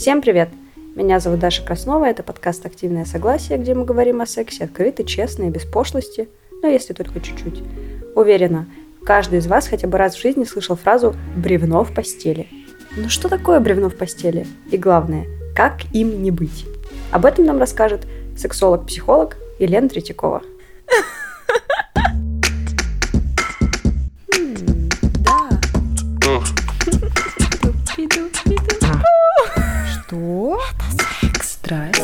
Всем привет! Меня зовут Даша Краснова, это подкаст «Активное согласие», где мы говорим о сексе открыто, честно и без пошлости, но если только чуть-чуть. Уверена, каждый из вас хотя бы раз в жизни слышал фразу «бревно в постели». Но что такое бревно в постели? И главное, как им не быть? Об этом нам расскажет сексолог-психолог Елена Третьякова. Что? Здрасте.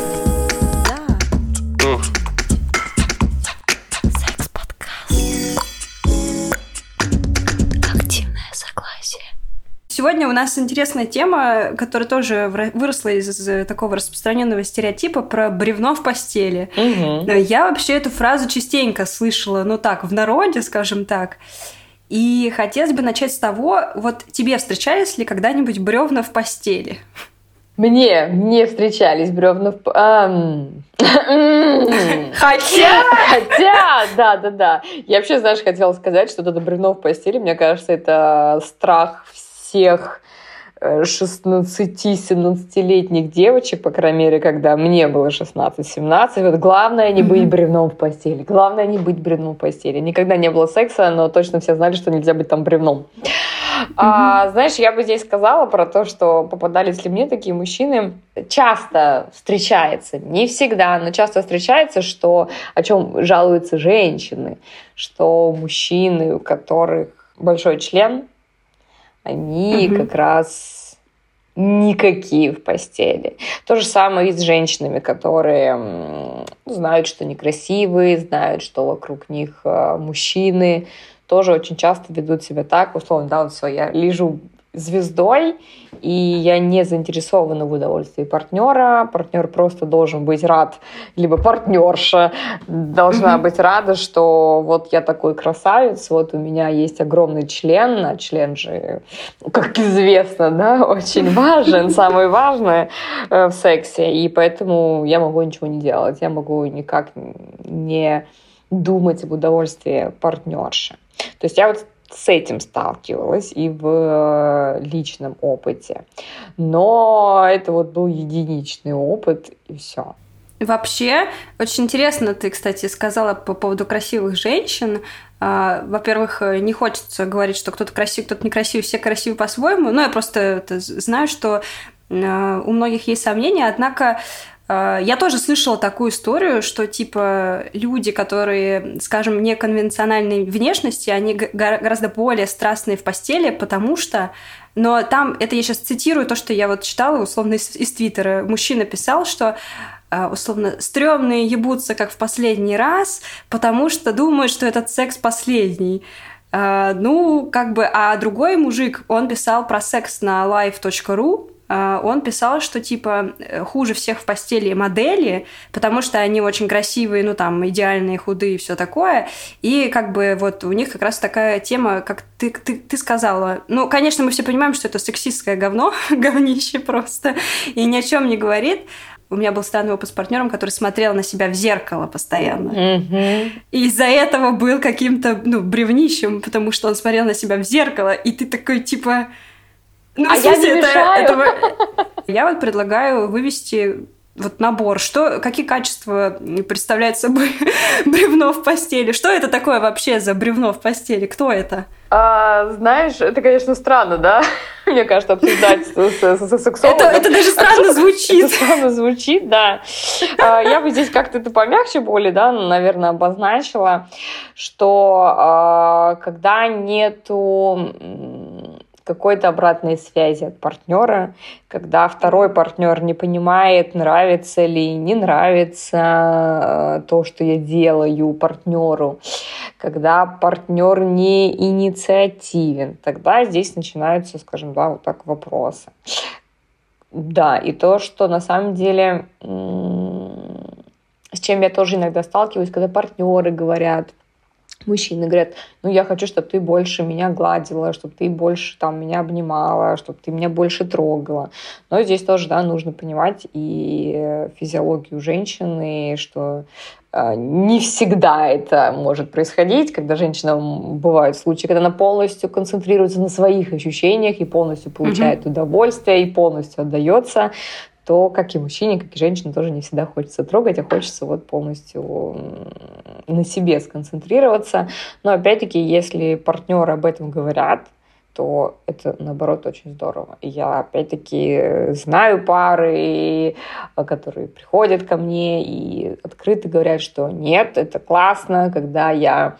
Сегодня у нас интересная тема, которая тоже выросла из такого распространенного стереотипа про бревно в постели. Угу. Я вообще эту фразу частенько слышала, ну так, в народе, скажем так. И хотелось бы начать с того, вот тебе встречались ли когда-нибудь бревна в постели? Мне, мне встречались бревна в... Хотя! Хотя, да, да, да. Я вообще, знаешь, хотела сказать, что это бревно в постели, мне кажется, это страх всех 16-17-летних девочек, по крайней мере, когда мне было 16-17. Вот главное не быть бревном в постели. Главное не быть бревном в постели. Никогда не было секса, но точно все знали, что нельзя быть там бревном. А, знаешь, я бы здесь сказала про то, что попадались ли мне такие мужчины. Часто встречается, не всегда, но часто встречается, что о чем жалуются женщины, что мужчины, у которых большой член, они угу. как раз никакие в постели. То же самое и с женщинами, которые знают, что некрасивые, знают, что вокруг них а, мужчины, тоже очень часто ведут себя так, условно, да, вот все, я лежу звездой, и я не заинтересована в удовольствии партнера. Партнер просто должен быть рад, либо партнерша должна быть рада, что вот я такой красавец, вот у меня есть огромный член, а член же, как известно, да, очень важен, самое важное э, в сексе, и поэтому я могу ничего не делать, я могу никак не думать об удовольствии партнерши. То есть я вот с этим сталкивалась и в э, личном опыте. Но это вот был единичный опыт, и все. Вообще, очень интересно ты, кстати, сказала по поводу красивых женщин. А, во-первых, не хочется говорить, что кто-то красивый, кто-то некрасивый, все красивы по-своему. Но я просто знаю, что а, у многих есть сомнения, однако я тоже слышала такую историю, что типа люди, которые, скажем, неконвенциональной внешности, они гораздо более страстные в постели, потому что но там, это я сейчас цитирую то, что я вот читала условно из, из Твиттера. Мужчина писал, что а, условно стрёмные ебутся как в последний раз, потому что думают, что этот секс последний. Uh, ну, как бы, а другой мужик, он писал про секс на live.ru, он писал, что типа э, хуже всех в постели модели, потому что они очень красивые, ну там идеальные, худые и все такое. И как бы вот у них как раз такая тема, как ты, ты, ты сказала. Ну, конечно, мы все понимаим, что это сексистское говно, говнище просто, и ни о чем не говорит. У меня был странный опыт с партнером, который смотрел на себя в зеркало постоянно. Mm-hmm. И из-за этого был каким-то, ну, бревнищем, потому что он смотрел на себя в зеркало, и ты такой, типа, ну, а я не это, мешаю. Этого... Я вот предлагаю вывести вот набор, что, какие качества представляет собой бревно в постели? Что это такое вообще за бревно в постели? Кто это? А, знаешь, это, конечно, странно, да? Мне кажется, обсуждать с, сексологом. Это, это даже странно звучит. Это странно звучит, да. А, я бы здесь как-то это помягче более, да, наверное, обозначила, что а, когда нету какой-то обратной связи от партнера, когда второй партнер не понимает, нравится ли, не нравится э, то, что я делаю партнеру, когда партнер не инициативен, тогда здесь начинаются, скажем, да, вот так вопросы. Да, и то, что на самом деле, с чем я тоже иногда сталкиваюсь, когда партнеры говорят, мужчины говорят, ну, я хочу, чтобы ты больше меня гладила, чтобы ты больше там меня обнимала, чтобы ты меня больше трогала. Но здесь тоже, да, нужно понимать и физиологию женщины, что э, не всегда это может происходить, когда женщина, бывают случаи, когда она полностью концентрируется на своих ощущениях и полностью получает mm-hmm. удовольствие и полностью отдается, то как и мужчине, как и женщине тоже не всегда хочется трогать, а хочется вот полностью на себе сконцентрироваться. Но опять-таки, если партнеры об этом говорят, то это, наоборот, очень здорово. Я, опять-таки, знаю пары, которые приходят ко мне и открыто говорят, что нет, это классно, когда я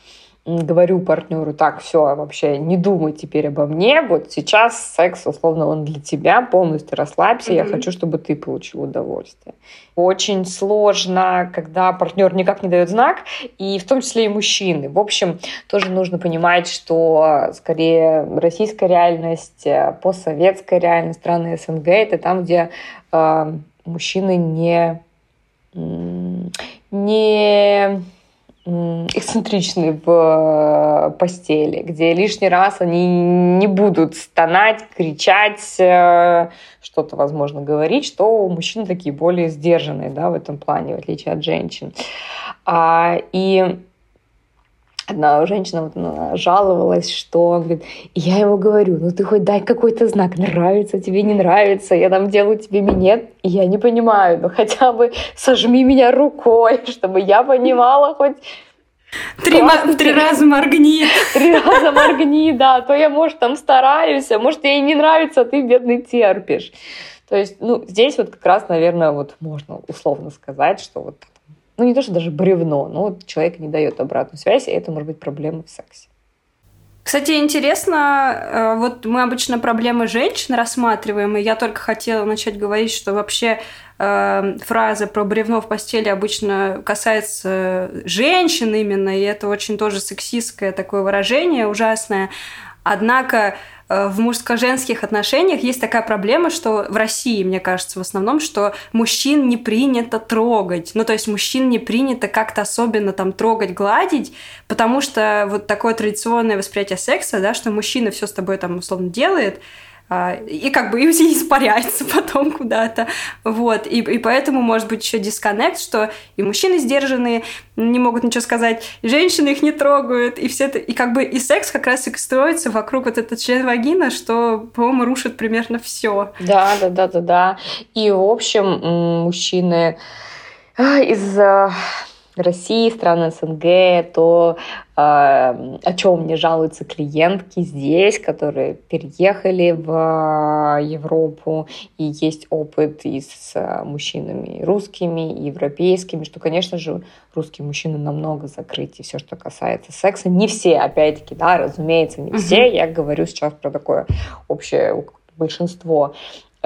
говорю партнеру, так, все, вообще не думай теперь обо мне, вот сейчас секс, условно, он для тебя, полностью расслабься, mm-hmm. я хочу, чтобы ты получил удовольствие. Очень сложно, когда партнер никак не дает знак, и в том числе и мужчины. В общем, тоже нужно понимать, что скорее российская реальность, э, постсоветская реальность, страны СНГ, это там, где э, мужчины не не эксцентричны в э, постели, где лишний раз они не будут стонать, кричать, э, что-то, возможно, говорить, что мужчины такие более сдержанные да, в этом плане, в отличие от женщин. А, и одна женщина вот, жаловалась, что говорит, я ему говорю, ну ты хоть дай какой-то знак, нравится тебе, не нравится, я там делаю тебе минет, и я не понимаю, ну хотя бы сожми меня рукой, чтобы я понимала хоть Три, три раза моргни. Три раза моргни, да. А то я, может, там стараюсь, а может, ей не нравится, а ты, бедный, терпишь. То есть, ну, здесь вот как раз, наверное, вот можно условно сказать, что вот ну не то, что даже бревно, но человек не дает обратную связь, и это может быть проблема в сексе. Кстати, интересно, э, вот мы обычно проблемы женщин рассматриваем, и я только хотела начать говорить, что вообще э, фраза про бревно в постели обычно касается женщин именно, и это очень тоже сексистское такое выражение, ужасное. Однако Э, в мужско-женских отношениях есть такая проблема, что в России, мне кажется, в основном, что мужчин не принято трогать. Ну, то есть мужчин не принято как-то особенно там трогать, гладить, потому что вот такое традиционное восприятие секса, да, что мужчина все с тобой там условно делает, и как бы и испаряется потом куда-то. Вот. И, и поэтому может быть еще дисконнект, что и мужчины сдержанные, не могут ничего сказать, и женщины их не трогают, и все это, и как бы и секс как раз и строится вокруг вот этого член вагина, что, по-моему, рушит примерно все. Да, да, да, да, да. И, в общем, мужчины а, из России, страны СНГ, то э, о чем мне жалуются клиентки здесь, которые переехали в э, Европу, и есть опыт и с мужчинами русскими, и европейскими, что, конечно же, русские мужчины намного закрыты, все, что касается секса. Не все, опять-таки, да, разумеется, не все. Я говорю сейчас про такое общее большинство.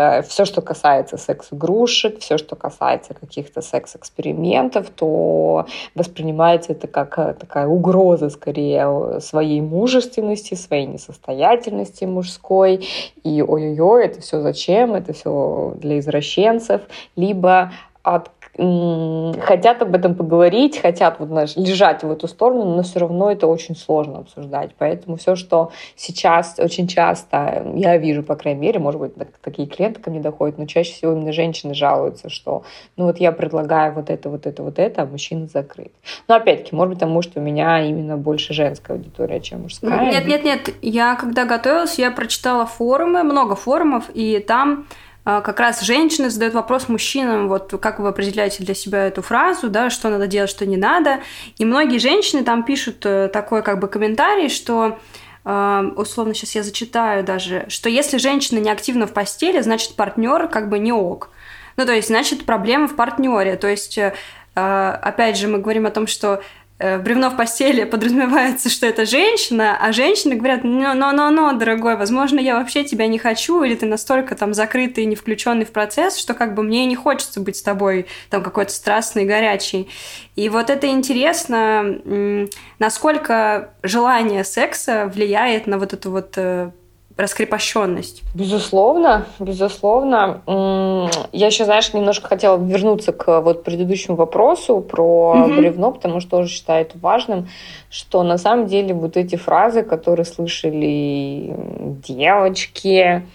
Э, все, что касается секс-игрушек, все, что касается каких-то секс-экспериментов, то воспринимается это как э, такая угроза скорее своей мужественности, своей несостоятельности мужской. И ой-ой-ой, это все зачем, это все для извращенцев, либо от хотят об этом поговорить, хотят вот, знаешь, лежать в эту сторону, но все равно это очень сложно обсуждать. Поэтому все, что сейчас очень часто я вижу, по крайней мере, может быть, такие клиенты ко мне доходят, но чаще всего именно женщины жалуются, что ну вот я предлагаю вот это, вот это, вот это, а мужчина закрыт. Но опять-таки, может быть, потому что у меня именно больше женская аудитория, чем мужская. Нет, нет, нет. Я когда готовилась, я прочитала форумы, много форумов, и там а, как раз женщины задают вопрос мужчинам, вот как вы определяете для себя эту фразу, да, что надо делать, что не надо. И многие женщины там пишут э, такой как бы комментарий, что э, условно сейчас я зачитаю даже, что если женщина не активна в постели, значит партнер как бы не ок. Ну, то есть, значит, проблема в партнере. То есть, э, опять же, мы говорим о том, что бревно в постели подразумевается, что это женщина, а женщины говорят, но-но-но, дорогой, возможно, я вообще тебя не хочу, или ты настолько там закрытый не включенный в процесс, что как бы мне не хочется быть с тобой там какой-то страстный, горячий. И вот это интересно, насколько желание секса влияет на вот эту вот э, раскрепощенность? Безусловно, безусловно. Я еще, знаешь, немножко хотела вернуться к вот предыдущему вопросу про mm бревно, потому что тоже считаю это важным, что на самом деле вот эти фразы, которые слышали девочки,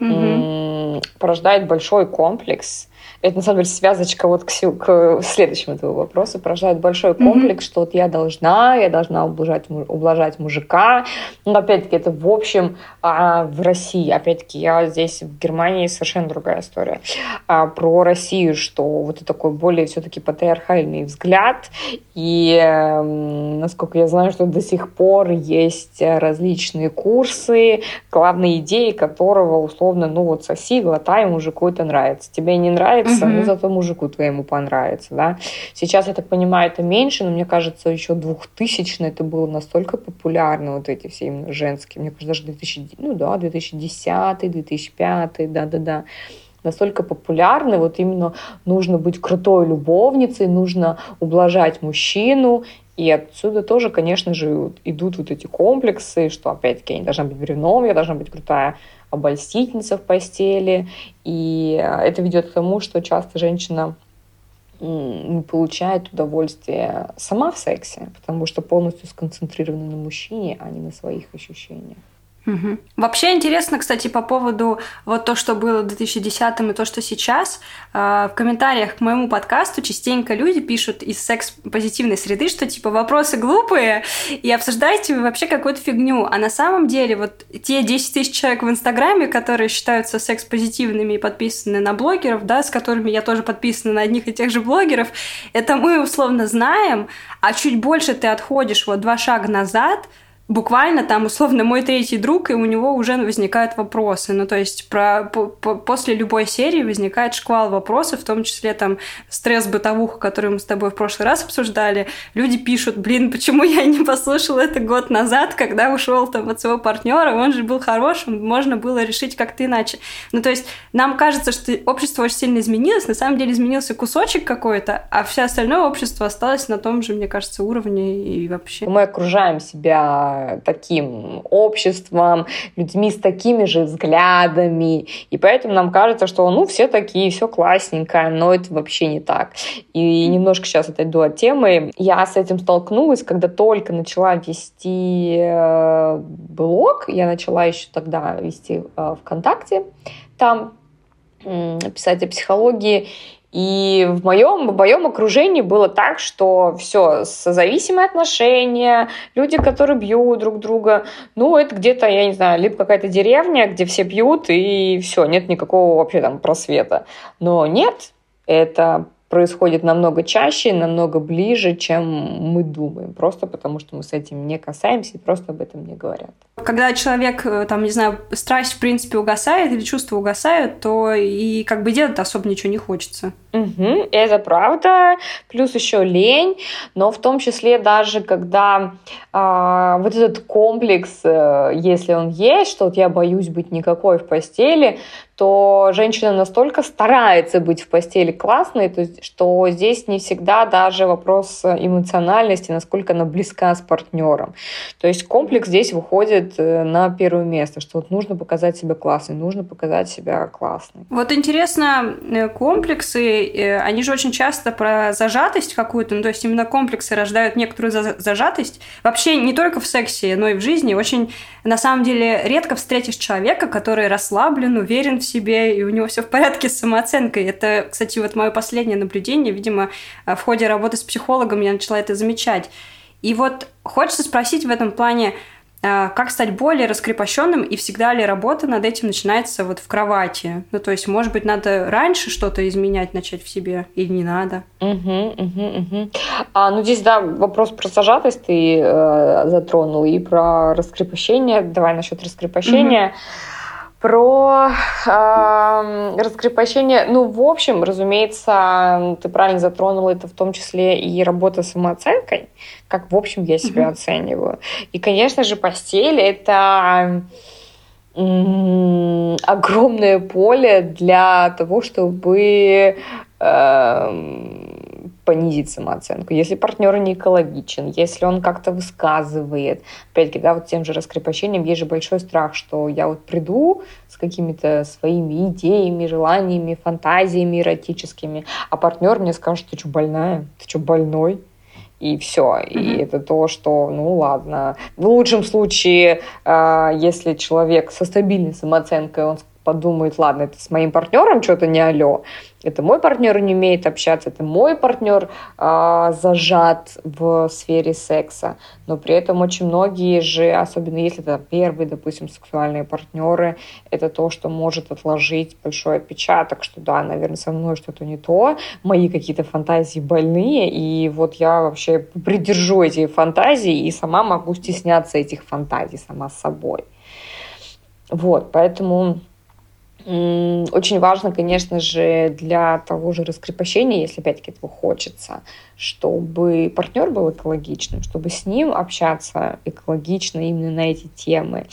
mm порождают большой комплекс это на самом деле связочка вот к, к следующему этого вопроса, порождает большой комплекс, mm-hmm. что вот я должна, я должна ублажать, ублажать мужика. Но опять-таки это в общем а, в России. Опять-таки я здесь в Германии совершенно другая история. А, про Россию, что вот это такой более все-таки патриархальный взгляд. И э, насколько я знаю, что до сих пор есть различные курсы, главные идеи которого условно, ну вот соси, глотай, мужику это нравится. Тебе не нравится, понравится, угу. ну зато мужику твоему понравится, да. Сейчас, я так понимаю, это меньше, но мне кажется, еще 2000 это было настолько популярно, вот эти все именно женские, мне кажется, даже 2000, ну да, 2010, 2005, да-да-да настолько популярны, вот именно нужно быть крутой любовницей, нужно ублажать мужчину, и отсюда тоже, конечно же, идут вот эти комплексы, что, опять-таки, я не должна быть бревном, я должна быть крутая обольстительница в постели. И э, это ведет к тому, что часто женщина не получает удовольствие сама в сексе, потому что полностью сконцентрирована на мужчине, а не на своих ощущениях. Угу. Вообще интересно, кстати, по поводу вот то, что было в 2010 и то, что сейчас. Э, в комментариях к моему подкасту частенько люди пишут из секс-позитивной среды, что типа вопросы глупые и обсуждаете вы вообще какую-то фигню. А на самом деле вот те 10 тысяч человек в Инстаграме, которые считаются секс-позитивными и подписаны на блогеров, да, с которыми я тоже подписана на одних и тех же блогеров, это мы условно знаем, а чуть больше ты отходишь вот два шага назад – буквально там условно мой третий друг, и у него уже возникают вопросы. Ну, то есть про, по, по, после любой серии возникает шквал вопросов, в том числе там стресс-бытовуха, которую мы с тобой в прошлый раз обсуждали. Люди пишут, блин, почему я не послушал это год назад, когда ушел там от своего партнера, он же был хорошим, можно было решить как-то иначе. Ну, то есть нам кажется, что общество очень сильно изменилось, на самом деле изменился кусочек какой-то, а все остальное общество осталось на том же, мне кажется, уровне и вообще. Мы окружаем себя таким обществом, людьми с такими же взглядами. И поэтому нам кажется, что ну все такие, все классненько, но это вообще не так. И немножко сейчас отойду от темы. Я с этим столкнулась, когда только начала вести э, блог. Я начала еще тогда вести э, ВКонтакте. Там писать о психологии. И в моем, в моем окружении было так, что все, созависимые отношения, люди, которые бьют друг друга, ну, это где-то, я не знаю, либо какая-то деревня, где все пьют, и все, нет никакого вообще там просвета. Но нет, это происходит намного чаще, намного ближе, чем мы думаем, просто потому что мы с этим не касаемся и просто об этом не говорят. Когда человек, э, там, не знаю, страсть в принципе угасает или чувства угасают, то и как бы делать особо ничего не хочется. Угу, это правда. Плюс еще лень, но в том числе даже когда э, вот этот комплекс, э, если он есть, что вот я боюсь быть никакой в постели, то женщина настолько старается быть в постели классной, то есть, что здесь не всегда даже вопрос эмоциональности, насколько она близка с партнером. То есть комплекс здесь выходит э, на первое место, что вот нужно показать себя классной, нужно показать себя классной. Вот интересно, э, комплексы, э, они же очень часто про зажатость какую-то, ну, то есть именно комплексы рождают некоторую зажатость. Вообще не только в сексе, но и в жизни. Очень, на самом деле, редко встретишь человека, который расслаблен, уверен в себе, и у него все в порядке с самооценкой. Это, кстати, вот мое последнее наблюдение. Видимо, в ходе работы с психологом я начала это замечать. И вот хочется спросить в этом плане, а, как стать более раскрепощенным и всегда ли работа над этим начинается вот в кровати? Ну, то есть, может быть, надо раньше что-то изменять, начать в себе или не надо? Угу, угу, угу. А, ну, здесь, да, вопрос про зажатость ты э, затронул и про раскрепощение. Давай насчет раскрепощения. Угу. Про э, раскрепощение, ну, в общем, разумеется, ты правильно затронула это в том числе и работа с самооценкой, как, в общем, я себя mm-hmm. оцениваю. И, конечно же, постель — это огромное поле для того, чтобы э, понизить самооценку, если партнер не экологичен, если он как-то высказывает. Опять-таки, да, вот тем же раскрепощением есть же большой страх, что я вот приду с какими-то своими идеями, желаниями, фантазиями эротическими, а партнер мне скажет, ты что, больная? Ты что, больной? и все. Mm-hmm. И это то, что, ну ладно. В лучшем случае, э, если человек со стабильной самооценкой, он подумает, ладно, это с моим партнером что-то не алё, это мой партнер не умеет общаться, это мой партнер э, зажат в сфере секса, но при этом очень многие же, особенно если это первые, допустим, сексуальные партнеры, это то, что может отложить большой отпечаток, что да, наверное, со мной что-то не то, мои какие-то фантазии больные, и вот я вообще придержу эти фантазии и сама могу стесняться этих фантазий сама с собой. Вот, поэтому очень важно, конечно же, для того же раскрепощения, если опять-таки этого хочется, чтобы партнер был экологичным, чтобы с ним общаться экологично именно на эти темы.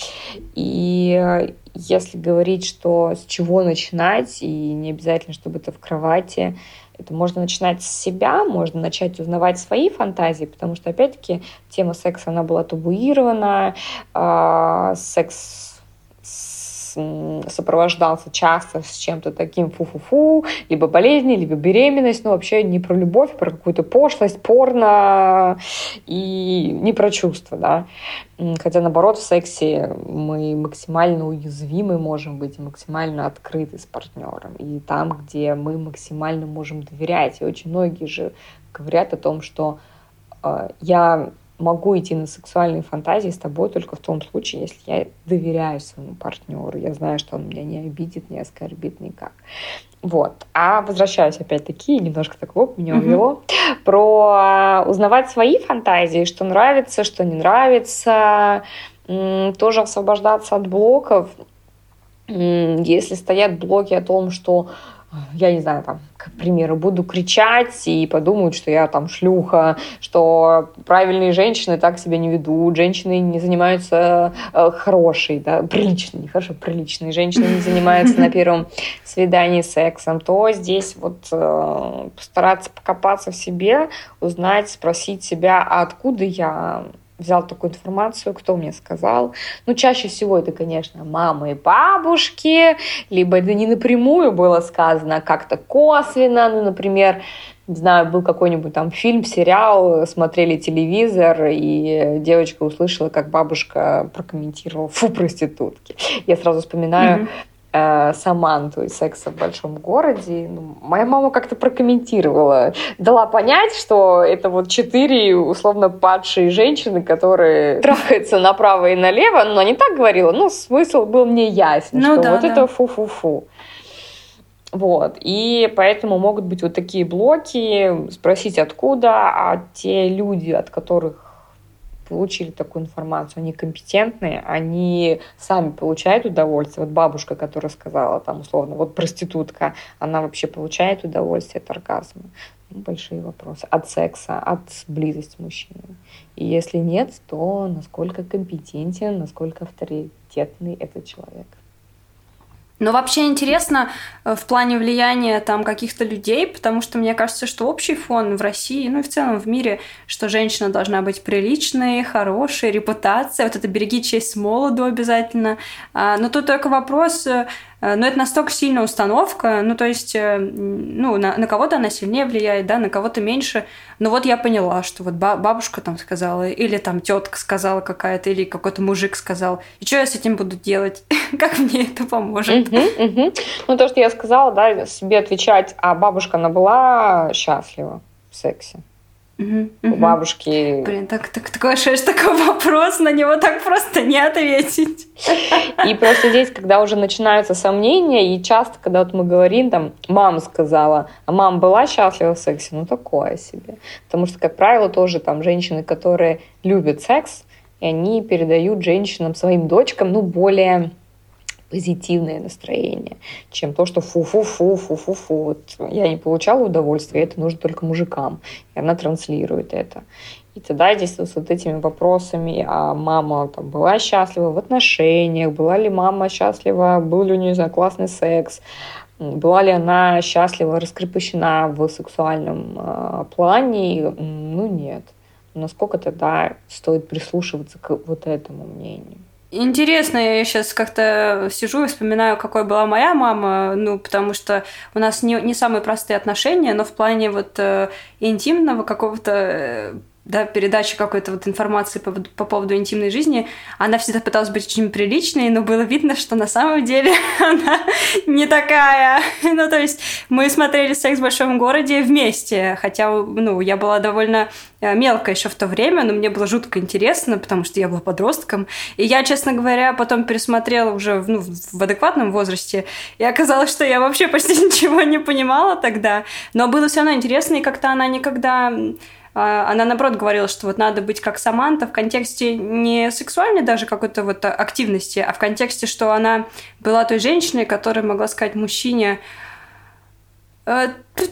И если говорить, что с чего начинать, и не обязательно, чтобы это в кровати, это можно начинать с себя, можно начать узнавать свои фантазии, потому что, опять-таки, тема секса, она была табуирована, э, секс сопровождался часто с чем-то таким фу-фу-фу, либо болезни, либо беременность, но вообще не про любовь, а про какую-то пошлость, порно и не про чувства, да. Хотя, наоборот, в сексе мы максимально уязвимы можем быть максимально открыты с партнером. И там, где мы максимально можем доверять. И очень многие же говорят о том, что э, я могу идти на сексуальные фантазии с тобой только в том случае, если я доверяю своему партнеру, я знаю, что он меня не обидит, не оскорбит никак. Вот. А возвращаюсь опять-таки, немножко так вот меня увело, mm-hmm. про а, узнавать свои фантазии, что нравится, что не нравится, тоже освобождаться от блоков. Если стоят блоки о том, что я не знаю, там, к примеру, буду кричать и подумают, что я там шлюха, что правильные женщины так себя не ведут, женщины не занимаются э, хорошей, да, приличной, не хорошо, приличные женщины не занимаются на первом свидании сексом, то здесь вот э, постараться покопаться в себе, узнать, спросить себя, а откуда я взял такую информацию, кто мне сказал. Ну, чаще всего это, конечно, мамы и бабушки, либо это не напрямую было сказано, а как-то косвенно, ну, например, не знаю, был какой-нибудь там фильм, сериал, смотрели телевизор, и девочка услышала, как бабушка прокомментировала «фу, проститутки». Я сразу вспоминаю mm-hmm э, Саманту из «Секса в большом городе». Ну, моя мама как-то прокомментировала, дала понять, что это вот четыре условно падшие женщины, которые трахаются направо и налево, но не так говорила, но смысл был мне ясен, ну, что да, вот да. это фу-фу-фу. Вот, и поэтому могут быть вот такие блоки, спросить откуда, а те люди, от которых получили такую информацию, они компетентные, они сами получают удовольствие. Вот бабушка, которая сказала там условно, вот проститутка, она вообще получает удовольствие от оргазма. Ну, большие вопросы. От секса, от близости с мужчиной. И если нет, то насколько компетентен, насколько авторитетный этот человек. Но вообще интересно э, в плане влияния там каких-то людей, потому что мне кажется, что общий фон в России, ну и в целом в мире, что женщина должна быть приличной, хорошей, репутация, вот это береги честь с молоду обязательно. А, но тут только вопрос, э, но это настолько сильная установка, ну, то есть, э, ну, на, на кого-то она сильнее влияет, да, на кого-то меньше. Но вот я поняла, что вот бабушка там сказала, или там тетка сказала какая-то, или какой-то мужик сказал. И что я с этим буду делать? как мне это поможет? Ну, то, что я сказала, да, себе отвечать, а бабушка, она была счастлива в сексе. Угу, у бабушки. Блин, так, так, такой, что такой вопрос, на него так просто не ответить. И просто здесь, когда уже начинаются сомнения, и часто, когда вот мы говорим, там, мама сказала, а мама была счастлива в сексе, ну такое себе. Потому что, как правило, тоже там женщины, которые любят секс, и они передают женщинам, своим дочкам, ну, более позитивное настроение, чем то, что фу-фу-фу, фу-фу-фу. Вот я не получала удовольствия, это нужно только мужикам. И она транслирует это. И тогда здесь с вот этими вопросами, а мама там, была счастлива в отношениях, была ли мама счастлива, был ли у нее, классный секс, Была ли она счастлива, раскрепощена в сексуальном э, плане? Ну, нет. Насколько тогда стоит прислушиваться к вот этому мнению? Интересно, я сейчас как-то сижу и вспоминаю, какой была моя мама, ну, потому что у нас не, не самые простые отношения, но в плане вот э, интимного какого-то э, да, передачи какой-то вот информации по, по поводу интимной жизни, она всегда пыталась быть очень приличной, но было видно, что на самом деле она не такая. ну, то есть мы смотрели «Секс в большом городе» вместе, хотя, ну, я была довольно э, мелкая еще в то время, но мне было жутко интересно, потому что я была подростком. И я, честно говоря, потом пересмотрела уже ну, в адекватном возрасте, и оказалось, что я вообще почти ничего не понимала тогда. Но было все равно интересно, и как-то она никогда она, наоборот, говорила, что вот надо быть как Саманта в контексте не сексуальной даже какой-то вот активности, а в контексте, что она была той женщиной, которая могла сказать мужчине, «Э,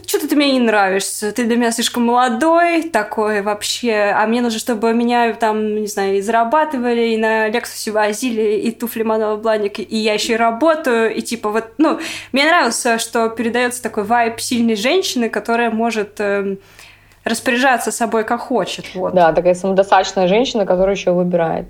что-то ты мне не нравишься, ты для меня слишком молодой такой вообще, а мне нужно, чтобы меня там, не знаю, и зарабатывали, и на Лексусе возили, и туфли Манова Бланик, и я еще и работаю, и типа вот, ну, мне нравилось, что передается такой вайб сильной женщины, которая может эм, распоряжаться собой как хочет. Вот. Да, такая самодостаточная женщина, которая еще выбирает.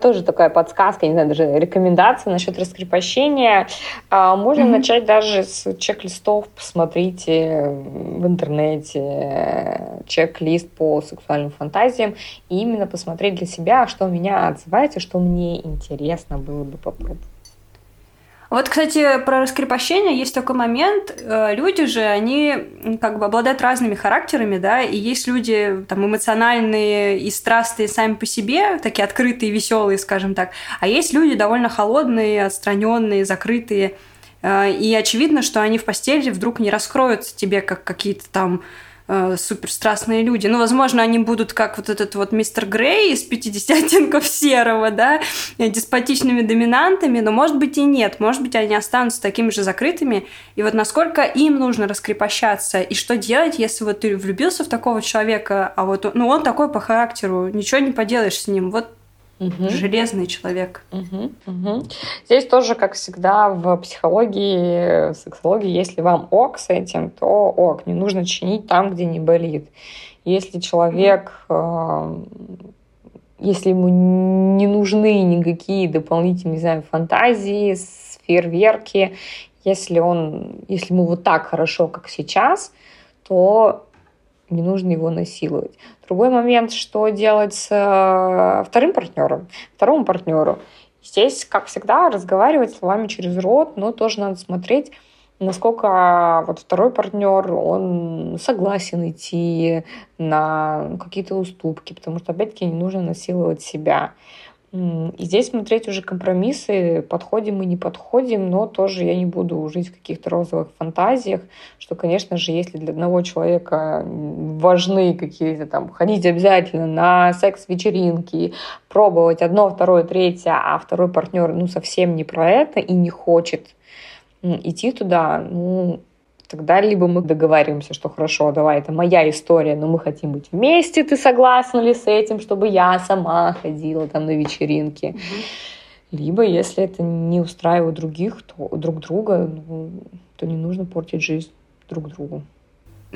Тоже такая подсказка, не знаю, даже рекомендация насчет раскрепощения. А, можно mm-hmm. начать даже с чек-листов. Посмотрите в интернете чек-лист по сексуальным фантазиям и именно посмотреть для себя, что меня отзывается, что мне интересно было бы попробовать. Вот, кстати, про раскрепощение есть такой момент. Э, люди же, они как бы обладают разными характерами, да, и есть люди там эмоциональные и страстные сами по себе, такие открытые, веселые, скажем так, а есть люди довольно холодные, отстраненные, закрытые. Э, и очевидно, что они в постели вдруг не раскроются тебе как какие-то там э, суперстрастные люди. Ну, возможно, они будут как вот этот вот мистер Грей из 50 оттенков серого, да, деспотичными доминантами, но, может быть, и нет. Может быть, они останутся такими же закрытыми. И вот насколько им нужно раскрепощаться, и что делать, если вот ты влюбился в такого человека, а вот, ну, он такой по характеру, ничего не поделаешь с ним. Вот Угу. Железный человек. Угу, угу. Здесь тоже, как всегда, в психологии, в сексологии, если вам ок с этим, то ок. Не нужно чинить там, где не болит. Если человек, э, если ему не нужны никакие дополнительные, не знаю, фантазии, фейерверки, если он, если ему вот так хорошо, как сейчас, то не нужно его насиловать. Другой момент, что делать с э, вторым партнером, второму партнеру. Здесь, как всегда, разговаривать словами через рот, но тоже надо смотреть, насколько вот второй партнер, он согласен идти на какие-то уступки, потому что, опять-таки, не нужно насиловать себя. И здесь смотреть уже компромиссы, подходим мы, не подходим, но тоже я не буду жить в каких-то розовых фантазиях, что, конечно же, если для одного человека важны какие-то там, ходить обязательно на секс-вечеринки, пробовать одно, второе, третье, а второй партнер, ну, совсем не про это и не хочет идти туда, ну, Тогда либо мы договариваемся, что хорошо, давай, это моя история, но мы хотим быть вместе, ты согласна ли с этим, чтобы я сама ходила там на вечеринки. Либо, если это не устраивает других, то друг друга, ну, то не нужно портить жизнь друг другу.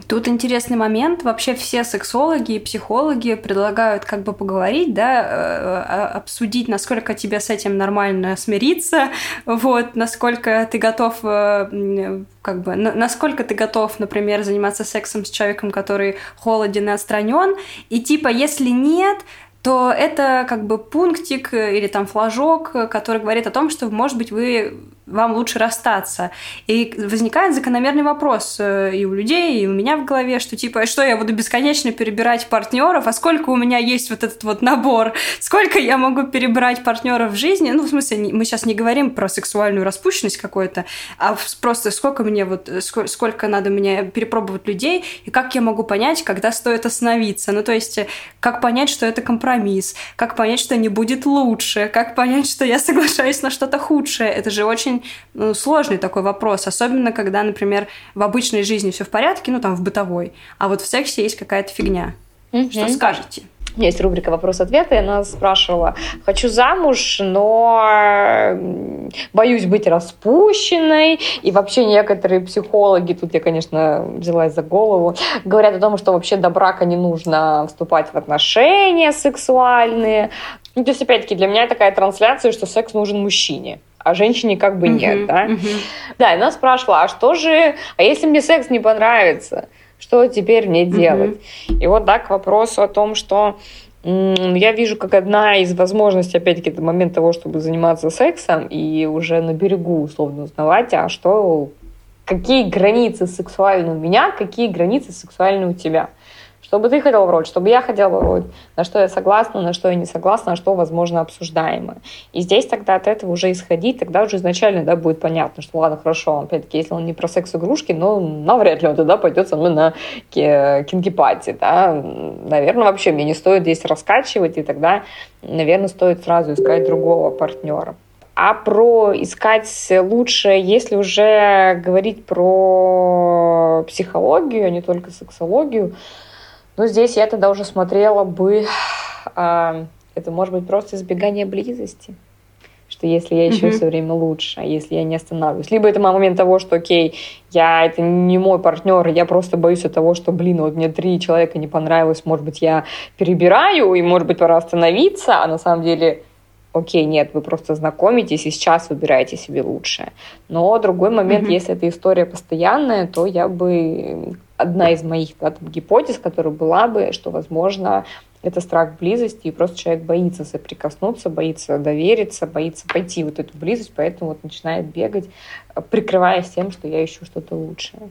Тут интересный момент. Вообще все сексологи и психологи предлагают как бы поговорить, да, э, обсудить, насколько тебе с этим нормально смириться, вот, насколько ты готов, э, как бы, насколько ты готов, например, заниматься сексом с человеком, который холоден и отстранен, и типа, если нет, то это как бы пунктик или там флажок, который говорит о том, что, может быть, вы вам лучше расстаться. И возникает закономерный вопрос э, и у людей, и у меня в голове, что типа, что я буду бесконечно перебирать партнеров, а сколько у меня есть вот этот вот набор, сколько я могу перебирать партнеров в жизни, ну, в смысле, мы сейчас не говорим про сексуальную распущенность какую-то, а просто сколько мне вот, э, сколько надо мне перепробовать людей, и как я могу понять, когда стоит остановиться. Ну, то есть, э, как понять, что это компромисс, как понять, что не будет лучше, как понять, что я соглашаюсь на что-то худшее. Это же очень очень ну, сложный такой вопрос, особенно когда, например, в обычной жизни все в порядке, ну там в бытовой, а вот в сексе есть какая-то фигня. Mm-hmm. Что скажете? у меня есть рубрика «Вопрос-ответ», и она спрашивала, хочу замуж, но боюсь быть распущенной, и вообще некоторые психологи, тут я, конечно, взялась за голову, говорят о том, что вообще до брака не нужно вступать в отношения сексуальные. Ну, то есть, опять-таки, для меня такая трансляция, что секс нужен мужчине а женщине как бы нет, uh-huh, да? Uh-huh. Да, и она спрашивала, а что же, а если мне секс не понравится? что теперь мне делать? Mm-hmm. И вот так к вопросу о том, что я вижу как одна из возможностей, опять-таки, это момент того, чтобы заниматься сексом и уже на берегу условно узнавать, а что, какие границы сексуальны у меня, какие границы сексуальны у тебя. Что бы ты хотел в роль, чтобы я хотела в роль, на что я согласна, на что я не согласна, на что, возможно, обсуждаемо. И здесь тогда от этого уже исходить, тогда уже изначально да, будет понятно, что ладно, хорошо, опять-таки, если он не про секс-игрушки, ну, навряд ли он тогда пойдет со мной на кинки-пати, да. Наверное, вообще мне не стоит здесь раскачивать, и тогда, наверное, стоит сразу искать другого партнера. А про искать лучше, если уже говорить про психологию, а не только сексологию, ну, здесь я тогда уже смотрела бы, а, это может быть просто избегание близости. Что если я ищу mm-hmm. все время лучше, а если я не останавливаюсь. Либо это момент того, что, окей, я это не мой партнер, я просто боюсь от того, что, блин, вот мне три человека не понравилось, может быть, я перебираю, и, может быть, пора остановиться, а на самом деле окей, нет, вы просто знакомитесь и сейчас выбираете себе лучшее. Но другой момент, mm-hmm. если эта история постоянная, то я бы одна из моих да, там, гипотез, которая была бы, что, возможно, это страх близости, и просто человек боится соприкоснуться, боится довериться, боится пойти вот эту близость, поэтому вот начинает бегать, прикрываясь тем, что я ищу что-то лучшее.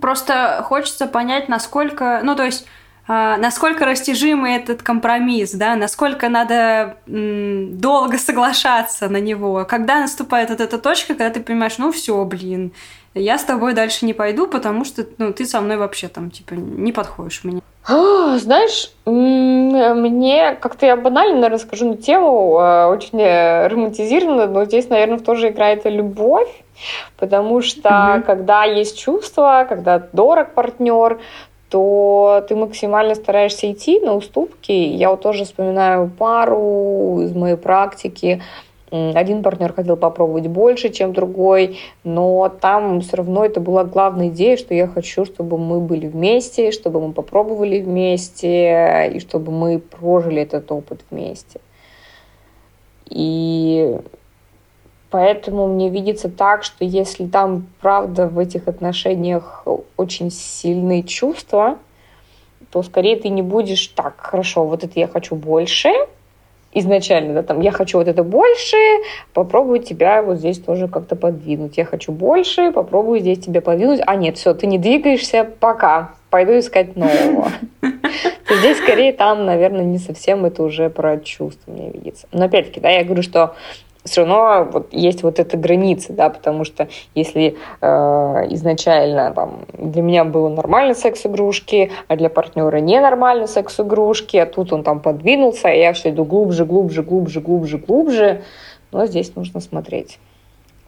Просто хочется понять, насколько, ну то есть а, насколько растяжимый этот компромисс, да, насколько надо долго соглашаться на него, когда наступает вот эта точка, когда ты понимаешь, ну все, блин, я с тобой дальше не пойду, потому что ну, ты со мной вообще там, типа, не подходишь мне. Знаешь, мне как-то я банально расскажу на тему, а, очень э, романтизированно, но здесь, наверное, тоже играет любовь, потому что mm-hmm. когда есть чувства, когда дорог партнер, то ты максимально стараешься идти на уступки. Я вот тоже вспоминаю пару из моей практики. Один партнер хотел попробовать больше, чем другой, но там все равно это была главная идея, что я хочу, чтобы мы были вместе, чтобы мы попробовали вместе и чтобы мы прожили этот опыт вместе. И Поэтому мне видится так, что если там, правда, в этих отношениях очень сильные чувства, то скорее ты не будешь так, хорошо, вот это я хочу больше, изначально, да, там, я хочу вот это больше, попробую тебя вот здесь тоже как-то подвинуть. Я хочу больше, попробую здесь тебя подвинуть. А нет, все, ты не двигаешься, пока, пойду искать нового. Здесь скорее там, наверное, не совсем это уже про чувства мне видится. Но опять-таки, да, я говорю, что все равно вот есть вот эта граница, да, потому что если э, изначально там, для меня было нормально секс-игрушки, а для партнера ненормально секс-игрушки, а тут он там подвинулся, а я все иду глубже, глубже, глубже, глубже, глубже, но здесь нужно смотреть,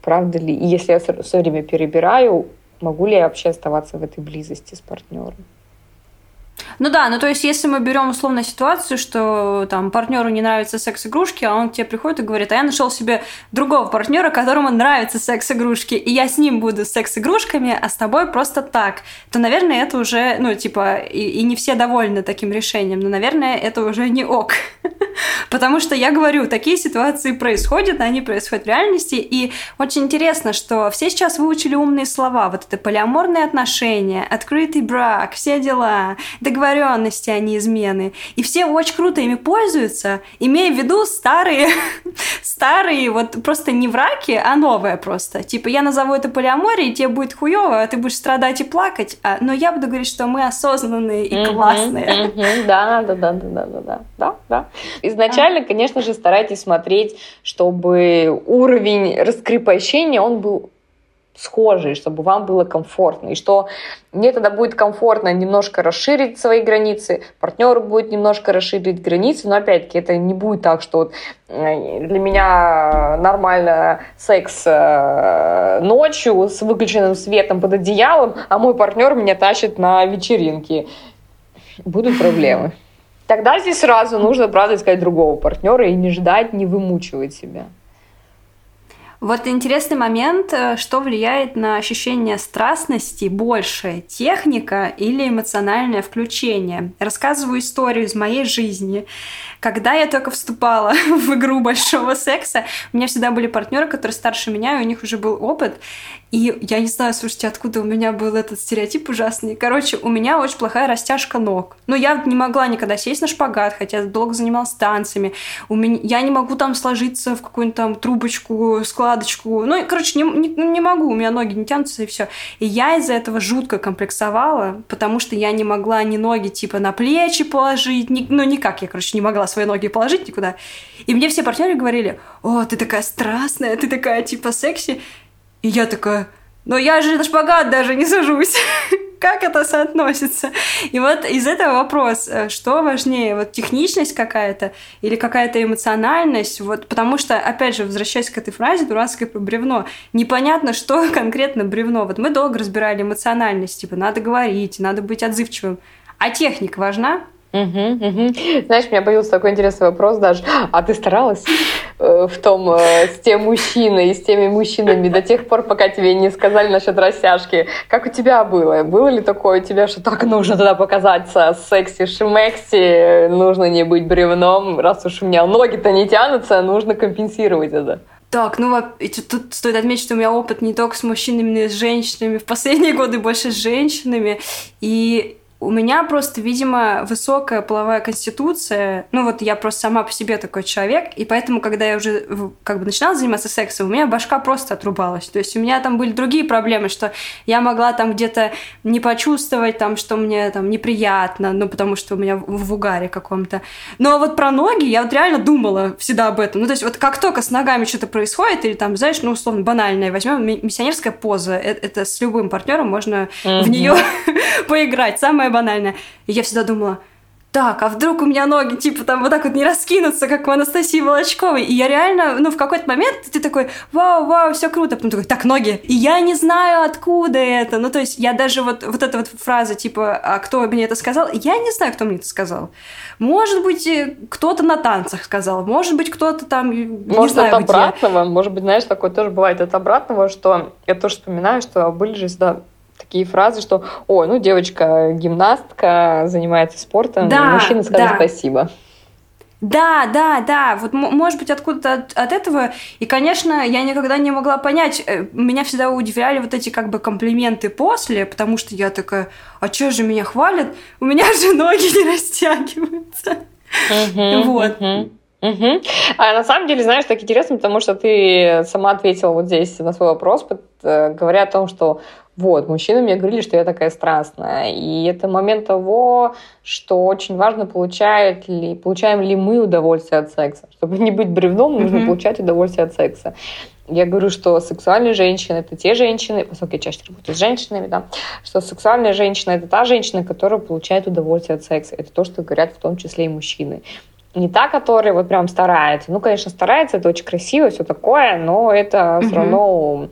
правда ли, и если я все время перебираю, могу ли я вообще оставаться в этой близости с партнером. Ну да, ну то есть, если мы берем условно ситуацию, что там партнеру не нравятся секс-игрушки, а он к тебе приходит и говорит, а я нашел себе другого партнера, которому нравятся секс-игрушки, и я с ним буду секс-игрушками, а с тобой просто так, то, наверное, это уже, ну, типа, и, и не все довольны таким решением, но, наверное, это уже не ок. Потому что я говорю, такие ситуации происходят, они происходят в реальности, и очень интересно, что все сейчас выучили умные слова, вот это полиаморные отношения, открытый брак, все дела, договоренности, а не измены. И все очень круто ими пользуются, имея в виду старые, старые, вот просто не враки, а новые просто. Типа, я назову это полиаморией, тебе будет хуево, а ты будешь страдать и плакать, а, но я буду говорить, что мы осознанные и классные. Да, да, да, да, да, да, да, да. Изначально, конечно же, старайтесь смотреть, чтобы уровень раскрепощения, он был схожие, чтобы вам было комфортно. И что мне тогда будет комфортно немножко расширить свои границы, партнеру будет немножко расширить границы, но опять-таки это не будет так, что вот э, для меня нормально секс э, ночью с выключенным светом под одеялом, а мой партнер меня тащит на вечеринки. Будут проблемы. Тогда здесь сразу нужно, правда, искать другого партнера и не ждать, не вымучивать себя. Вот интересный момент, э, что влияет на ощущение страстности больше, техника или эмоциональное включение. Рассказываю историю из моей жизни. Когда я только вступала в игру большого секса, у меня всегда были партнеры, которые старше меня, и у них уже был опыт. И я не знаю, слушайте, откуда у меня был этот стереотип ужасный. Короче, у меня очень плохая растяжка ног. Но я не могла никогда сесть на шпагат, хотя долго занималась танцами. У меня... Я не могу там сложиться в какую-нибудь там трубочку, складочку. Ну, короче, не, не, не могу, у меня ноги не тянутся и все. И я из-за этого жутко комплексовала, потому что я не могла ни ноги типа на плечи положить, ни... ну, никак я, короче, не могла свои ноги положить никуда. И мне все партнеры говорили, о, ты такая страстная, ты такая типа секси. И я такая, но я же на шпагат даже не сажусь. как это соотносится? И вот из этого вопрос, э, что важнее, вот техничность какая-то или какая-то эмоциональность? Вот, потому что, опять же, возвращаясь к этой фразе дурацкое про бревно, непонятно, что конкретно бревно. Вот мы долго разбирали эмоциональность, типа, надо говорить, надо быть отзывчивым. А техника важна? Угу, угу. Знаешь, у меня появился такой интересный вопрос даже. А ты старалась э, в том, э, с тем мужчиной и с теми мужчинами до тех пор, пока тебе не сказали насчет растяжки? Как у тебя было? Было ли такое у тебя, что так нужно тогда показаться секси-шмекси, нужно не быть бревном, раз уж у меня ноги-то не тянутся, нужно компенсировать это? Так, ну тут стоит отметить, что у меня опыт не только с мужчинами, но и с женщинами. В последние годы больше с женщинами. И у меня просто, видимо, высокая половая конституция. Ну вот я просто сама по себе такой человек, и поэтому, когда я уже как бы начинала заниматься сексом, у меня башка просто отрубалась. То есть у меня там были другие проблемы, что я могла там где-то не почувствовать, там, что мне там неприятно, ну потому что у меня в, угаре каком-то. Но вот про ноги я вот реально думала всегда об этом. Ну то есть вот как только с ногами что-то происходит, или там, знаешь, ну условно банальное, возьмем миссионерская поза, это, это с любым партнером можно mm-hmm. в нее поиграть. Самое банально. И я всегда думала, так, а вдруг у меня ноги, типа, там вот так вот не раскинутся, как у Анастасии Волочковой. И я реально, ну, в какой-то момент ты такой, вау, вау, все круто. Потом такой, так, ноги. И я не знаю, откуда это. Ну, то есть я даже вот, вот эта вот фраза, типа, а кто мне это сказал, я не знаю, кто мне это сказал. Может быть, э, кто-то на танцах сказал, может быть, кто-то там, не может, знаю, от обратного, может быть, знаешь, такое тоже бывает от обратного, что я тоже вспоминаю, что были же всегда такие фразы, что, о, ну, девочка гимнастка, занимается спортом, да, мужчина скажет да. спасибо. Да, да, да. Вот, может быть, откуда-то от, от этого. И, конечно, я никогда не могла понять. Э, меня всегда удивляли вот эти как бы комплименты после, потому что я такая, а что же меня хвалят? У меня же ноги не растягиваются. вот. Угу. А на самом деле, знаешь, так интересно, потому что ты сама ответила вот здесь на свой вопрос, э, говоря о том, что вот, мужчины мне говорили, что я такая страстная. И это момент того, что очень важно, получает ли, получаем ли мы удовольствие от секса. Чтобы не быть бревном, нужно mm-hmm. получать удовольствие от секса. Я говорю, что сексуальные женщины это те женщины, поскольку я чаще работаю с женщинами, да, что сексуальная женщина это та женщина, которая получает удовольствие от секса. Это то, что говорят в том числе и мужчины не та, которая вот прям старается. Ну, конечно, старается, это очень красиво, все такое, но это mm-hmm. все равно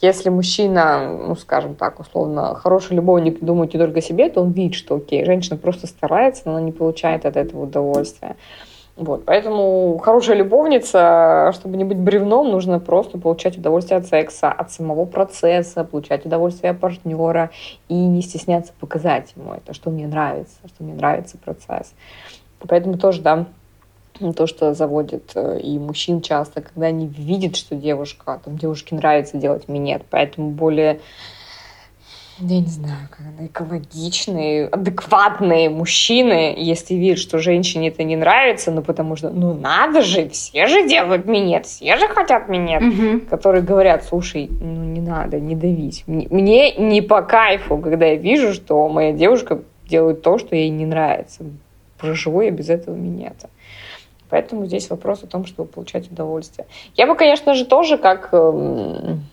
если мужчина, ну, скажем так, условно, хороший любовник думает не только о себе, то он видит, что, окей, женщина просто старается, но она не получает от этого удовольствия. Вот, поэтому хорошая любовница, чтобы не быть бревном, нужно просто получать удовольствие от секса, от самого процесса, получать удовольствие от партнера и не стесняться показать ему это, что мне нравится, что мне нравится процесс. Поэтому тоже, да, то, что заводит э, и мужчин часто, когда они видят, что девушка, там девушке нравится делать минет, поэтому более я не знаю, как экологичные, адекватные мужчины, если видят, что женщине это не нравится, ну потому что, ну надо же, все же делают минет, все же хотят минет, угу. которые говорят, слушай, ну не надо, не давить. Мне не по кайфу, когда я вижу, что моя девушка делает то, что ей не нравится. Проживу я без этого минета. Поэтому здесь вопрос о том, чтобы получать удовольствие. Я бы, конечно же, тоже как, эм,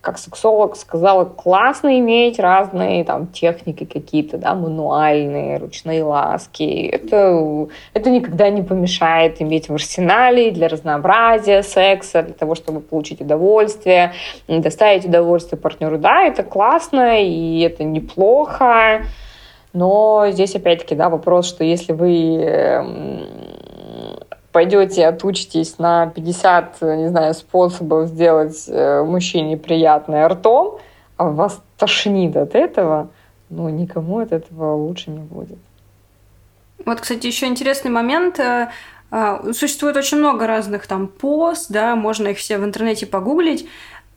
как сексолог сказала, классно иметь разные там техники какие-то, да, мануальные, ручные ласки. Это, это никогда не помешает иметь в арсенале для разнообразия секса, для того, чтобы получить удовольствие, доставить удовольствие партнеру. Да, это классно, и это неплохо. Но здесь опять-таки, да, вопрос, что если вы эм, пойдете отучитесь на 50, не знаю, способов сделать э, мужчине приятное ртом, а вас тошнит от этого, ну, никому от этого лучше не будет. Вот, кстати, еще интересный момент. Э, э, существует очень много разных там пост, да, можно их все в интернете погуглить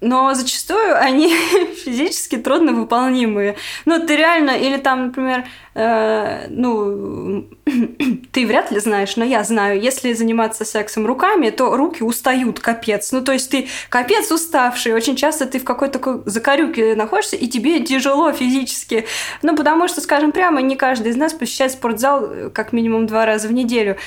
но зачастую они физически трудно выполнимые. Ну, ты реально, или там, например, э, ну, ты вряд ли знаешь, но я знаю, если заниматься сексом руками, то руки устают, капец. Ну, то есть ты капец уставший, очень часто ты в какой-то такой закорюке находишься, и тебе тяжело физически. Ну, потому что, скажем прямо, не каждый из нас посещает спортзал э, как минимум два раза в неделю.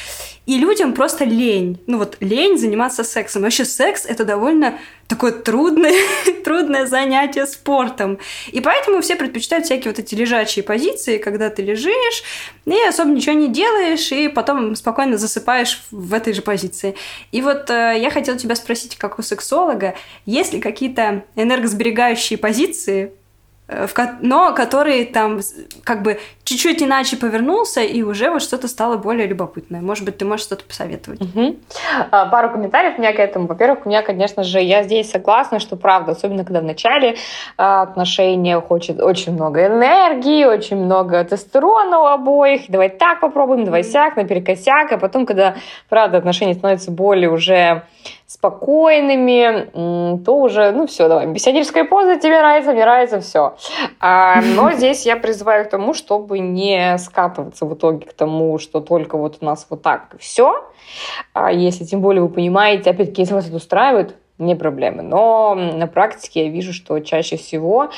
И людям просто лень. Ну вот лень заниматься сексом. Вообще секс это довольно такое трудное, трудное занятие спортом. И поэтому все предпочитают всякие вот эти лежачие позиции, когда ты лежишь и особо ничего не делаешь, и потом спокойно засыпаешь в этой же позиции. И вот э, я хотела тебя спросить, как у сексолога, есть ли какие-то энергосберегающие позиции, но который там как бы чуть-чуть иначе повернулся, и уже вот что-то стало более любопытное. Может быть, ты можешь что-то посоветовать? Угу. Пару комментариев у меня к этому. Во-первых, у меня, конечно же, я здесь согласна, что правда, особенно когда в начале а, отношения хочет очень много энергии, очень много тестостерона у обоих. Давай так попробуем, давай сяк, наперекосяк. А потом, когда, правда, отношения становятся более уже спокойными, то уже, ну все, давай, беседерская поза тебе нравится, мне нравится, все. А, но здесь я призываю к тому, чтобы не скатываться в итоге к тому, что только вот у нас вот так все. А если тем более вы понимаете, опять-таки, если вас это устраивает, не проблемы. Но на практике я вижу, что чаще всего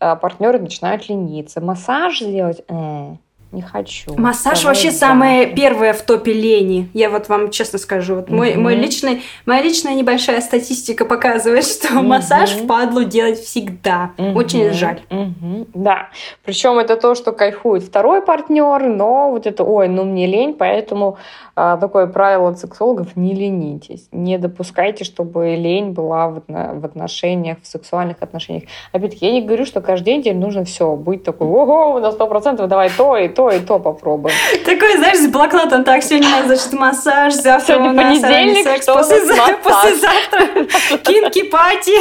а, партнеры начинают лениться. Массаж сделать? Э, не хочу. Массаж Давай вообще да. самое первое в топе лени. Я вот вам честно скажу. Вот мой, mm-hmm. мой личный, моя личная небольшая статистика показывает, что mm-hmm. массаж впадлу делать всегда. Mm-hmm. Очень жаль. Mm-hmm. Да. Причем это то, что кайфует второй партнер, но вот это, ой, ну мне лень, поэтому а, такое правило от сексологов – не ленитесь. Не допускайте, чтобы лень была в, в отношениях, в сексуальных отношениях. Опять-таки, я не говорю, что каждый день нужно все быть такой, ого, на сто процентов давай то и то и то попробуем. Такой, знаешь, с блокнотом, так, сегодня у нас, значит, массаж, завтра сегодня у нас понедельник, секс, что послезавтра, послезавтра кинки-пати.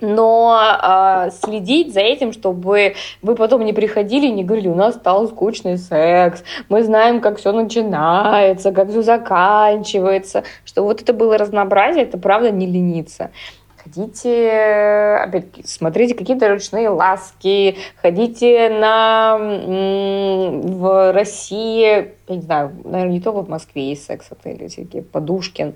но э, следить за этим, чтобы вы потом не приходили и не говорили, у нас стал скучный секс, мы знаем, как все начинается, как все заканчивается, что вот это было разнообразие, это правда не лениться. Ходите, опять смотрите какие-то ручные ласки, ходите на в России, я не знаю, наверное, не только в Москве есть секс-отели, всякие Подушкин,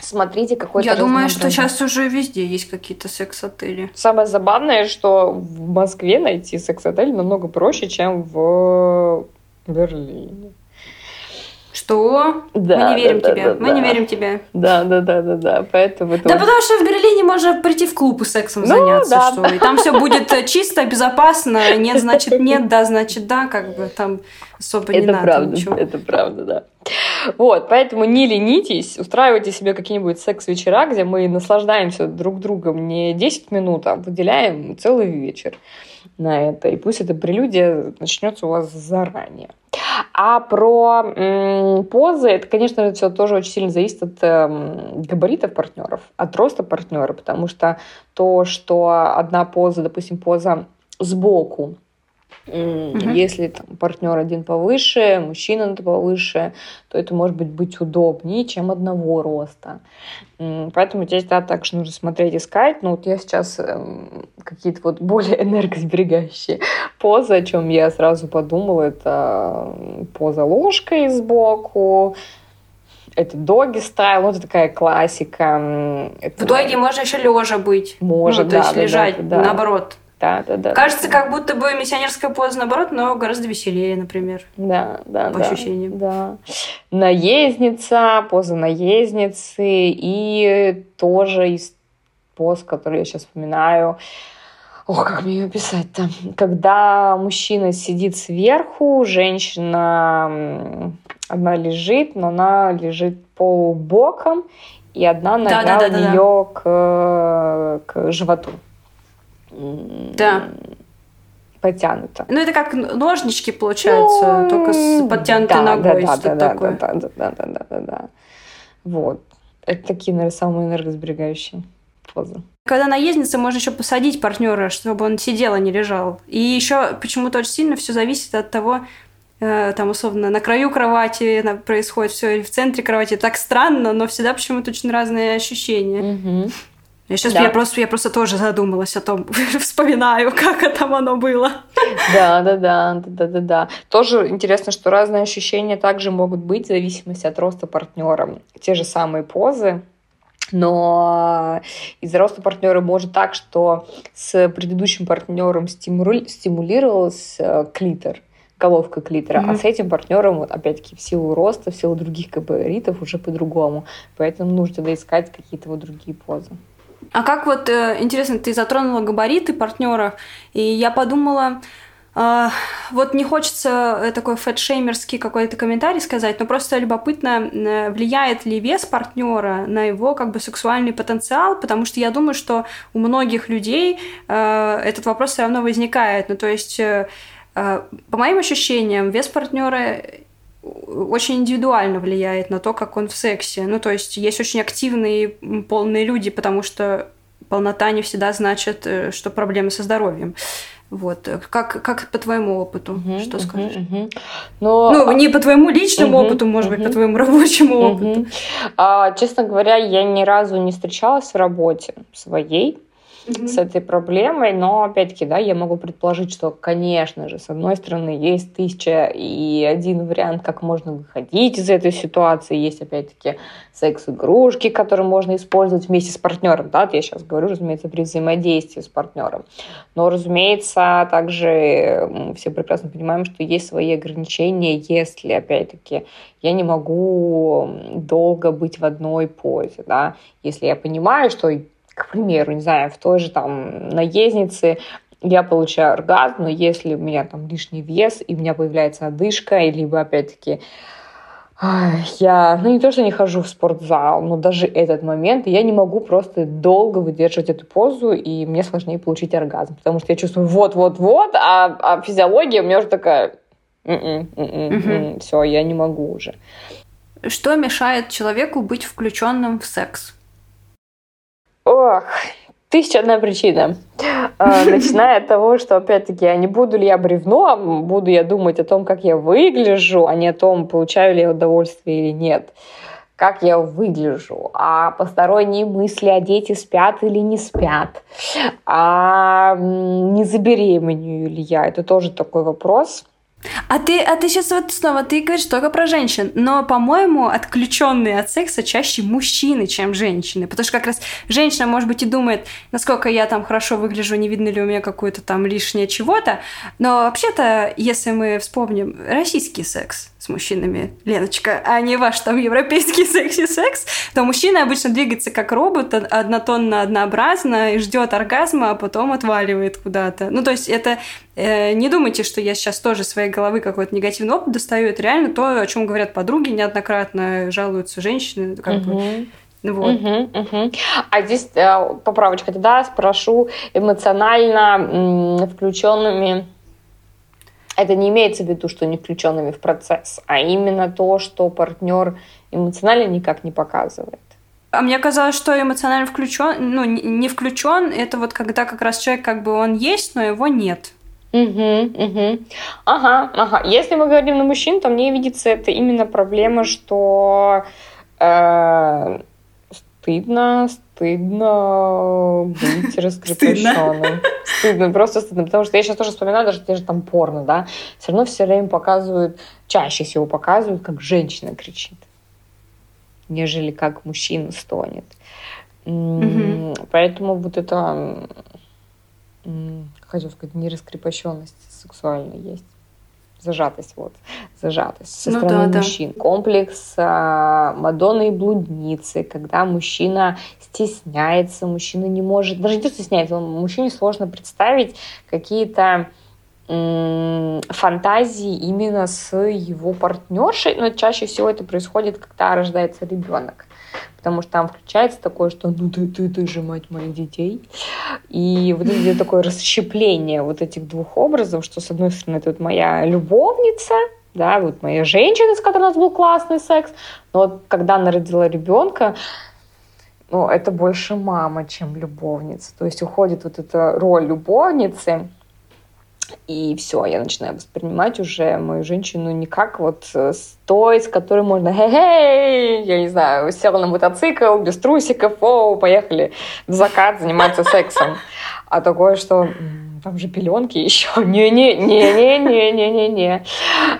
смотрите какой-то... Я думаю, что сейчас уже везде есть какие-то секс-отели. Самое забавное, что в Москве найти секс-отель намного проще, чем в Берлине. Что? Да, мы не верим да, тебе. Да, мы да. не верим тебе. Да, да, да, да, да. Поэтому это... Да потому что в Берлине можно прийти в клуб и сексом ну, заняться, да, что и там все будет чисто, безопасно. Нет, значит нет, да, значит да, как бы там особо это не надо правда, ничего. Это правда, да. Вот, поэтому не ленитесь, устраивайте себе какие-нибудь секс-вечера, где мы наслаждаемся друг другом не 10 минут, а выделяем целый вечер на это. И пусть эта прелюдия начнется у вас заранее. А про м, позы, это, конечно, все тоже очень сильно зависит от э, габаритов партнеров, от роста партнера, потому что то, что одна поза, допустим, поза сбоку, Угу. Если там, партнер один повыше, мужчина повыше, то это может быть быть удобнее, чем одного роста. Поэтому здесь, да, также нужно смотреть, искать. Ну, вот я сейчас э, какие-то вот более энергосберегающие позы, о чем я сразу подумала, это поза ложкой сбоку, это доги стайл, ну, это такая классика. Это... В доге можно еще лежа быть. Может, ну, да, то есть да, лежать, да, да. наоборот. Да, да, да. Кажется, как будто бы миссионерская поза наоборот, но гораздо веселее, например. Да, да, по да. ощущениям. Да. Наездница, поза наездницы и тоже из поз, которые я сейчас вспоминаю. Ох, как мне ее писать-то? Когда мужчина сидит сверху, женщина одна лежит, но она лежит полубоком, и одна нога да, да, да, у нее да. К, к животу. Да. Потянуто. Ну, это как ножнички, получается, ну, только с подтянутой да, ногой. Да, да, да, такое. да, да, да, да, да, да, да. Вот. Это такие, наверное, самые энергосберегающие позы. Когда наездница, можно еще посадить партнера, чтобы он сидел, а не лежал. И еще почему-то очень сильно все зависит от того, э, там, условно, на краю кровати происходит все, или в центре кровати. Так странно, но всегда почему-то очень разные ощущения. Угу. Я сейчас да. я просто, я просто тоже задумалась о том, вспоминаю, как там оно было. Да, да, да, да, да, да. Тоже интересно, что разные ощущения также могут быть в зависимости от роста партнера. Те же самые позы, но из-за роста партнера может так, что с предыдущим партнером стимули... стимулировался клитор, головка клитора, mm-hmm. а с этим партнером, вот, опять-таки, в силу роста, в силу других габаритов уже по-другому. Поэтому нужно искать какие-то вот другие позы. А как вот, э, интересно, ты затронула габариты партнеров, и я подумала, э, вот не хочется э, такой фэтшеймерский какой-то комментарий сказать, но просто любопытно, влияет ли вес партнера на его как бы сексуальный потенциал, потому что я думаю, что у многих людей этот вопрос все равно возникает. Ну, то есть, по моим ощущениям, вес партнера очень индивидуально влияет на то, как он в сексе. Ну, то есть есть очень активные полные люди, потому что полнота не всегда значит, э, что проблемы со здоровьем. Вот. Как, как по твоему опыту? Uh-huh, что скажешь? Uh-huh, uh-huh. Но... Ну, не по твоему личному uh-huh, опыту, может uh-huh. быть, по твоему рабочему uh-huh. опыту. А, честно говоря, я ни разу не встречалась в работе своей с этой проблемой, но опять-таки, да, я могу предположить, что, конечно же, с одной стороны, есть тысяча и один вариант, как можно выходить из этой ситуации, есть опять-таки секс-игрушки, которые можно использовать вместе с партнером, да, я сейчас говорю, разумеется, при взаимодействии с партнером, но, разумеется, также все прекрасно понимаем, что есть свои ограничения, если, опять-таки, я не могу долго быть в одной позе, да, если я понимаю, что к примеру, не знаю, в той же там наезднице я получаю оргазм, но если у меня там лишний вес, и у меня появляется одышка, либо опять-таки я, ну не то, что не хожу в спортзал, но даже этот момент я не могу просто долго выдерживать эту позу, и мне сложнее получить оргазм, потому что я чувствую вот-вот-вот, а, а физиология у меня уже такая, угу. все, я не могу уже. Что мешает человеку быть включенным в секс? Ох, тысяча одна причина. А, начиная от того, что, опять-таки, а не буду ли я бревном, буду я думать о том, как я выгляжу, а не о том, получаю ли я удовольствие или нет как я выгляжу, а посторонние мысли о дети спят или не спят, а не забеременею ли я, это тоже такой вопрос. А ты, а ты сейчас вот снова, ты говоришь только про женщин, но, по-моему, отключенные от секса чаще мужчины, чем женщины, потому что как раз женщина, может быть, и думает, насколько я там хорошо выгляжу, не видно ли у меня какое-то там лишнее чего-то, но вообще-то, если мы вспомним российский секс, с мужчинами, Леночка, а не ваш там европейский секси-секс, то мужчина обычно двигается как робот, однотонно, однообразно, и ждет оргазма, а потом отваливает куда-то. Ну, то есть это... Э, не думайте, что я сейчас тоже своей головы какой-то негативный опыт достаю. Это реально то, о чем говорят подруги неоднократно, жалуются женщины. Как угу. бы, вот. Угу, угу. А здесь э, поправочка тогда спрошу эмоционально включенными это не имеется в виду, что не включенными в процесс, а именно то, что партнер эмоционально никак не показывает. А мне казалось, что эмоционально включен, ну, не включен, это вот когда как раз человек как бы он есть, но его нет. Угу, угу. Ага, ага. Если мы говорим на мужчин, то мне видится это именно проблема, что э, стыдно, стыдно быть раскрепощенным. Стыдно, просто стыдно. Потому что я сейчас тоже вспоминаю даже те же там порно, да. Все равно все время показывают, чаще всего показывают, как женщина кричит, нежели как мужчина стонет. Поэтому вот это, хочу сказать, нераскрепощенность сексуальная есть зажатость, вот, зажатость со ну, стороны да, мужчин. Да. Комплекс а, Мадонны и блудницы, когда мужчина стесняется, мужчина не может, даже не стесняется, мужчине сложно представить какие-то фантазии именно с его партнершей, но чаще всего это происходит, когда рождается ребенок. Потому что там включается такое, что ну ты, ты, ты же мать моих детей. И вот это такое расщепление вот этих двух образов, что с одной стороны вот моя любовница, да, вот моя женщина, с которой у нас был классный секс, но вот когда она родила ребенка, ну, это больше мама, чем любовница. То есть уходит вот эта роль любовницы, и все, я начинаю воспринимать уже мою женщину не как вот э, с той, с которой можно, хей-хей, я не знаю, села на мотоцикл, без трусиков, о, поехали в закат заниматься сексом. А такое, что там же пеленки еще. Не-не-не-не-не-не-не.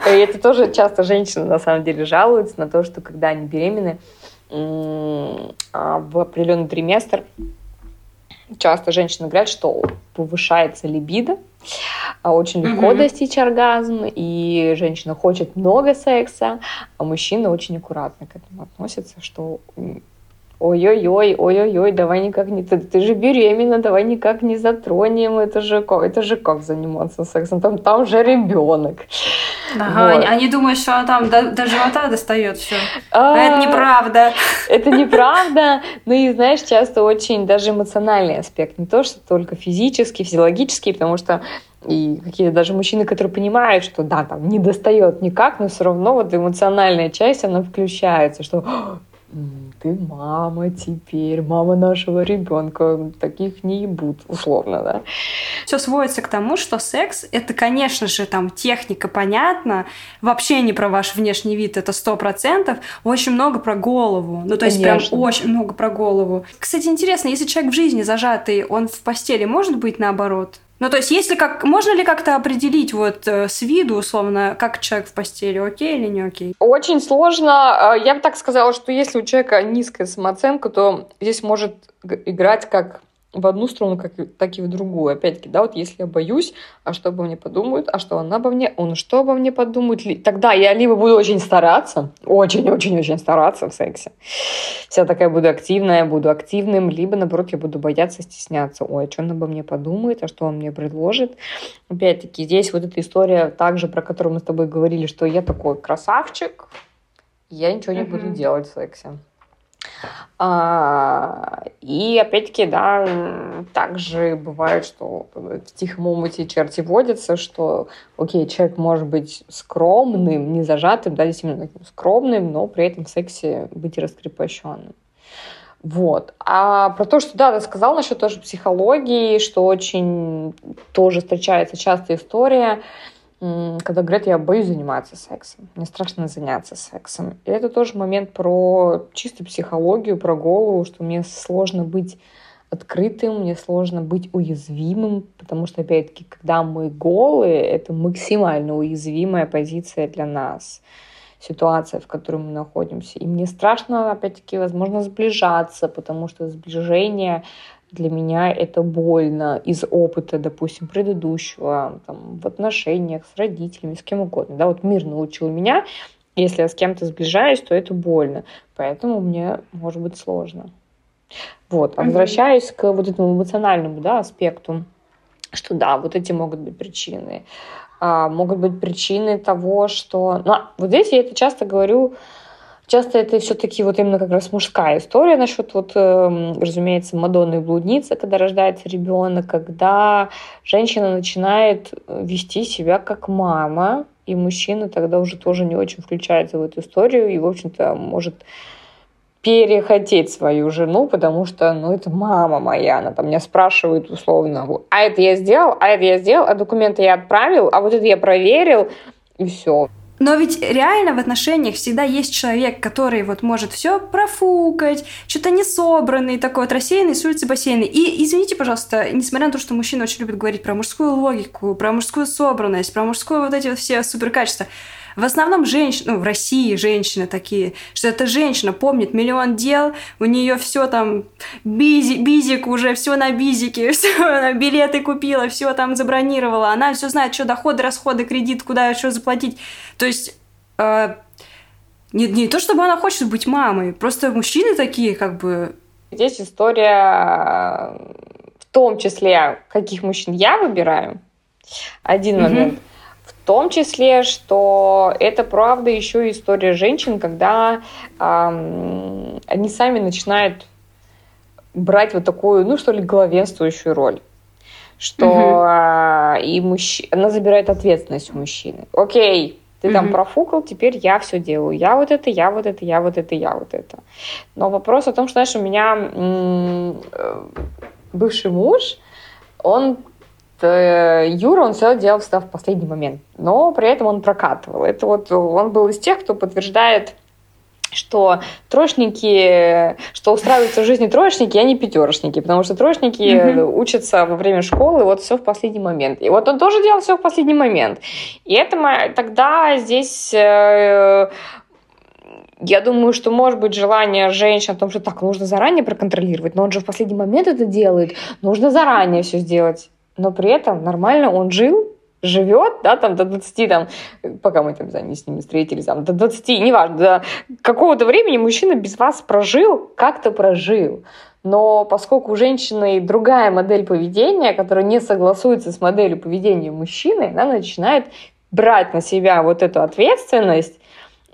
И это тоже часто женщины на самом деле жалуются на то, что когда они беременны а, в определенный триместр, часто женщины говорят, что повышается либидо, очень легко угу. достичь оргазм, и женщина хочет много секса, а мужчина очень аккуратно к этому относится, что ой-ой-ой, ой-ой-ой, давай никак не... Ты, ты же беременна, давай никак не затронем, это же как, это же как заниматься сексом, там, там же ребенок. Ага, вот. они думают, что она там до, до живота достает все. А, а это неправда. Это неправда. Ну и знаешь, часто очень даже эмоциональный аспект, не то, что только физический, физиологический, потому что и какие-то даже мужчины, которые понимают, что да, там не достает никак, но все равно вот эмоциональная часть, она включается, что ты мама теперь, мама нашего ребенка, таких не ебут, условно, да. Все сводится к тому, что секс — это, конечно же, там техника, понятно, вообще не про ваш внешний вид, это сто процентов, очень много про голову, ну, то есть конечно. прям очень много про голову. Кстати, интересно, если человек в жизни зажатый, он в постели может быть наоборот? Ну, то есть, если как, можно ли как-то определить вот э, с виду, условно, как человек в постели, окей или не окей? Очень сложно. А, я бы так сказала, что если у человека низкая самооценка, то здесь может играть как в одну сторону, как, так и в другую. Опять-таки, да, вот если я боюсь, а что обо мне подумают, а что она обо мне, он что обо мне подумает, тогда я либо буду очень стараться, очень-очень-очень стараться в сексе, вся такая буду активная, буду активным, либо, наоборот, я буду бояться, стесняться. Ой, а что он обо мне подумает, а что он мне предложит. Опять-таки, здесь вот эта история также, про которую мы с тобой говорили, что я такой красавчик, я ничего не mm-hmm. буду делать в сексе. А, и опять-таки, да, также бывает, что в тихом омуте черти водятся, что, окей, человек может быть скромным, не зажатым, да, действительно таким скромным, но при этом в сексе быть раскрепощенным. Вот. А про то, что, да, ты сказал насчет тоже психологии, что очень тоже встречается частая история, когда говорят, я боюсь заниматься сексом, мне страшно заняться сексом. И это тоже момент про чистую психологию, про голову, что мне сложно быть открытым, мне сложно быть уязвимым, потому что, опять-таки, когда мы голые, это максимально уязвимая позиция для нас, ситуация, в которой мы находимся. И мне страшно, опять-таки, возможно, сближаться, потому что сближение для меня это больно из опыта, допустим, предыдущего, там, в отношениях с родителями, с кем угодно. Да, вот мир научил меня, если я с кем-то сближаюсь, то это больно. Поэтому мне может быть сложно. Вот. А возвращаясь к вот этому эмоциональному да, аспекту, что да, вот эти могут быть причины. А, могут быть причины того, что... Ну, а вот здесь я это часто говорю Часто это все-таки вот именно как раз мужская история насчет вот, э, разумеется, Мадонны и блудницы, когда рождается ребенок, когда женщина начинает вести себя как мама, и мужчина тогда уже тоже не очень включается в эту историю и, в общем-то, может перехотеть свою жену, потому что, ну, это мама моя, она там меня спрашивает условно, а это я сделал, а это я сделал, а документы я отправил, а вот это я проверил, и все. Но ведь реально в отношениях всегда есть человек, который вот может все профукать, что-то не собранный, такой вот рассеянный с улицы бассейна. И извините, пожалуйста, несмотря на то, что мужчины очень любят говорить про мужскую логику, про мужскую собранность, про мужскую вот эти вот все суперкачества, в основном женщины, ну, в России женщины такие, что эта женщина помнит миллион дел, у нее все там, бизи, бизик уже, все на бизике, все, она билеты купила, все там забронировала, она все знает, что доходы, расходы, кредит, куда что заплатить. То есть э, не, не то, чтобы она хочет быть мамой, просто мужчины такие, как бы... Здесь история в том числе, каких мужчин я выбираю. Один момент. Том числе, что это правда еще история женщин, когда эм, они сами начинают брать вот такую, ну что ли, главенствующую роль что угу. и мужч... она забирает ответственность у мужчины. Окей, ты там профукал, теперь я все делаю. Я вот это, я вот это, я вот это, я вот это. Но вопрос о том, что, знаешь, у меня э, бывший муж, он Юра, он все делал всегда в последний момент, но при этом он прокатывал. Это вот он был из тех, кто подтверждает что троечники, что устраиваются в жизни троечники, а не пятерочники, потому что троечники mm-hmm. учатся во время школы, вот все в последний момент. И вот он тоже делал все в последний момент. И это тогда здесь э, я думаю, что может быть желание женщин о том, что так, нужно заранее проконтролировать, но он же в последний момент это делает, нужно заранее все сделать. Но при этом нормально он жил, живет, да, там до 20, там, пока мы там, не с ними встретились, там, до 20, неважно, до какого-то времени мужчина без вас прожил, как-то прожил. Но поскольку у женщины другая модель поведения, которая не согласуется с моделью поведения мужчины, она начинает брать на себя вот эту ответственность.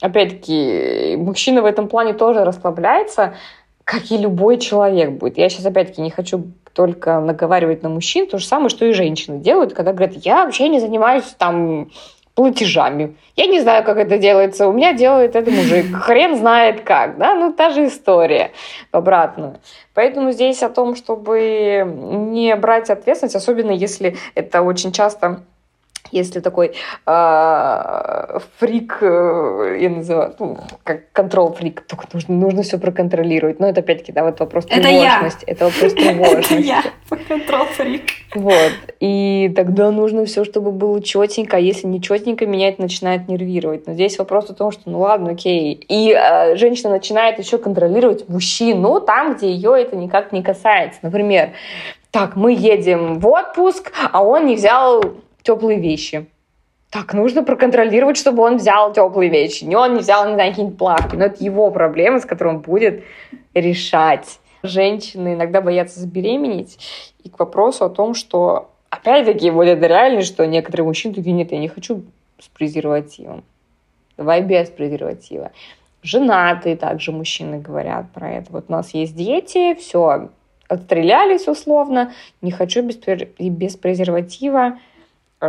Опять-таки, мужчина в этом плане тоже расслабляется, как и любой человек будет. Я сейчас, опять-таки, не хочу только наговаривать на мужчин, то же самое, что и женщины делают, когда говорят, я вообще не занимаюсь там платежами. Я не знаю, как это делается. У меня делает это мужик. Хрен знает как, да? Ну, та же история в обратную. Поэтому здесь о том, чтобы не брать ответственность, особенно если это очень часто если такой э, фрик, э, я называю, ну, как контрол фрик, только нужно, нужно все проконтролировать. Но это опять-таки, да, вот вопрос это тревожности. Я. Это вопрос тревожности. Это я, контрол фрик. Вот. И тогда нужно все, чтобы было четенько, а если не четенько, меня это начинает нервировать. Но здесь вопрос о том, что ну ладно, окей. И э, женщина начинает еще контролировать мужчину там, где ее это никак не касается. Например, так, мы едем в отпуск, а он не взял теплые вещи. Так, нужно проконтролировать, чтобы он взял теплые вещи. Не он не взял, не знаю, какие-нибудь плавки. Но это его проблема, с которой он будет решать. Женщины иногда боятся забеременеть. И к вопросу о том, что, опять-таки, вот это реально, что некоторые мужчины такие, нет, я не хочу с презервативом. Давай без презерватива. Женатые также мужчины говорят про это. Вот у нас есть дети, все, отстрелялись условно, не хочу без, без презерватива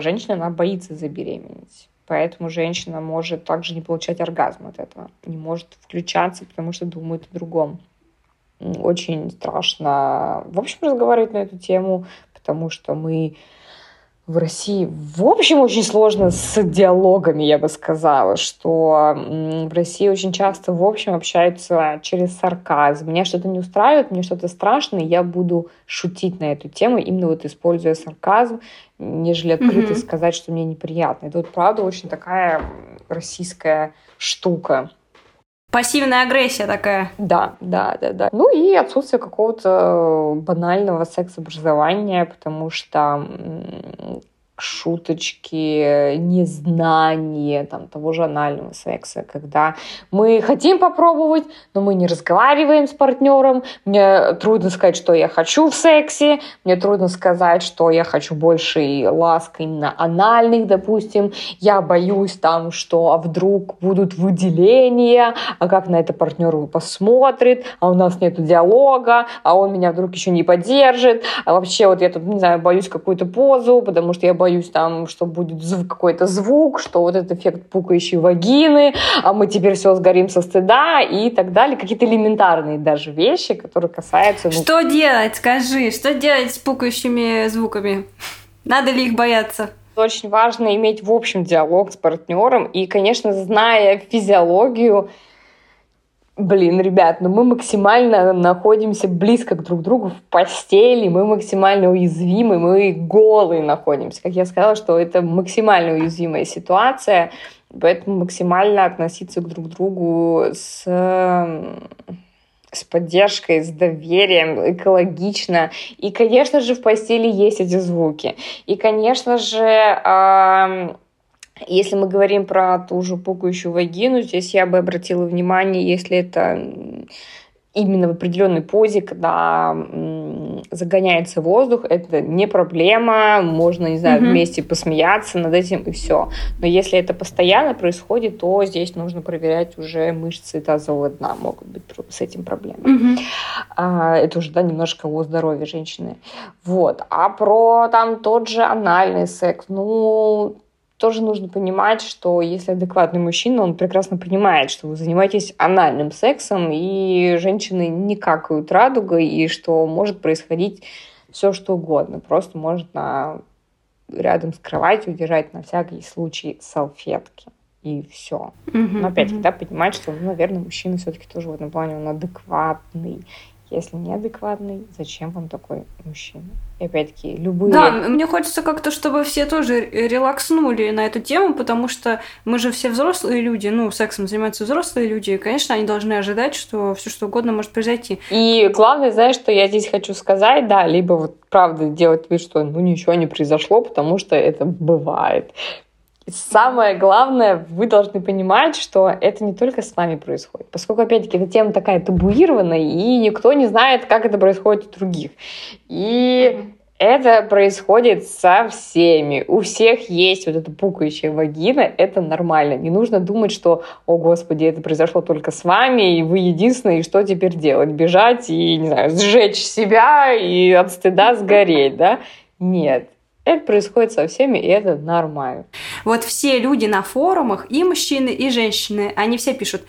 женщина, она боится забеременеть. Поэтому женщина может также не получать оргазм от этого, не может включаться, потому что думает о другом. Очень страшно, в общем, разговаривать на эту тему, потому что мы в России, в общем, очень сложно с диалогами, я бы сказала, что в России очень часто, в общем, общаются через сарказм. Меня что-то не устраивает, мне что-то страшно, и я буду шутить на эту тему, именно вот используя сарказм, нежели открыто mm-hmm. сказать, что мне неприятно. Это вот правда очень такая российская штука. Пассивная агрессия такая. Да, да, да, да. Ну и отсутствие какого-то банального секс-образования, потому что шуточки, незнание там, того же анального секса, когда мы хотим попробовать, но мы не разговариваем с партнером, мне трудно сказать, что я хочу в сексе, мне трудно сказать, что я хочу больше ласк именно анальных, допустим, я боюсь там, что а вдруг будут выделения, а как на это партнер посмотрит, а у нас нет диалога, а он меня вдруг еще не поддержит, а вообще вот я тут, не знаю, боюсь какую-то позу, потому что я боюсь там, что будет какой-то звук, что вот этот эффект пукающей вагины, а мы теперь все сгорим со стыда и так далее. Какие-то элементарные даже вещи, которые касаются... Ну... Что делать, скажи, что делать с пукающими звуками? Надо ли их бояться? Очень важно иметь в общем диалог с партнером и, конечно, зная физиологию, Блин, ребят, ну мы максимально находимся близко друг к другу в постели, мы максимально уязвимы, мы голые находимся. Как я сказала, что это максимально уязвимая ситуация, поэтому максимально относиться к друг другу с с поддержкой, с доверием, экологично. И, конечно же, в постели есть эти звуки. И, конечно же, если мы говорим про ту же пукающую вагину, здесь я бы обратила внимание, если это именно в определенной позе, когда загоняется воздух, это не проблема, можно, не знаю, вместе посмеяться над этим и все. Но если это постоянно происходит, то здесь нужно проверять уже мышцы тазового дна, могут быть с этим проблемы. А, это уже, да, немножко о здоровье женщины. Вот. А про там тот же анальный секс, ну, тоже нужно понимать, что если адекватный мужчина, он прекрасно понимает, что вы занимаетесь анальным сексом, и женщины не какают радугой, и что может происходить все что угодно. Просто можно рядом с кроватью держать на всякий случай салфетки. И все. Mm-hmm. Но опять-таки, да, понимать, что, ну, наверное, мужчина все-таки тоже в этом плане он адекватный. Если неадекватный, зачем вам такой мужчина? И опять-таки, любые... Да, мне хочется как-то, чтобы все тоже релакснули на эту тему, потому что мы же все взрослые люди, ну, сексом занимаются взрослые люди, и, конечно, они должны ожидать, что все что угодно может произойти. И главное, знаешь, что я здесь хочу сказать, да, либо вот правда делать вид, что ну ничего не произошло, потому что это бывает. Самое главное, вы должны понимать, что это не только с вами происходит, поскольку, опять-таки, эта тема такая табуированная, и никто не знает, как это происходит у других. И это происходит со всеми. У всех есть вот эта пукающая вагина, это нормально. Не нужно думать, что, о господи, это произошло только с вами, и вы единственные, и что теперь делать? Бежать и, не знаю, сжечь себя и от стыда сгореть, да? Нет, это происходит со всеми, и это нормально. Вот все люди на форумах, и мужчины, и женщины, они все пишут,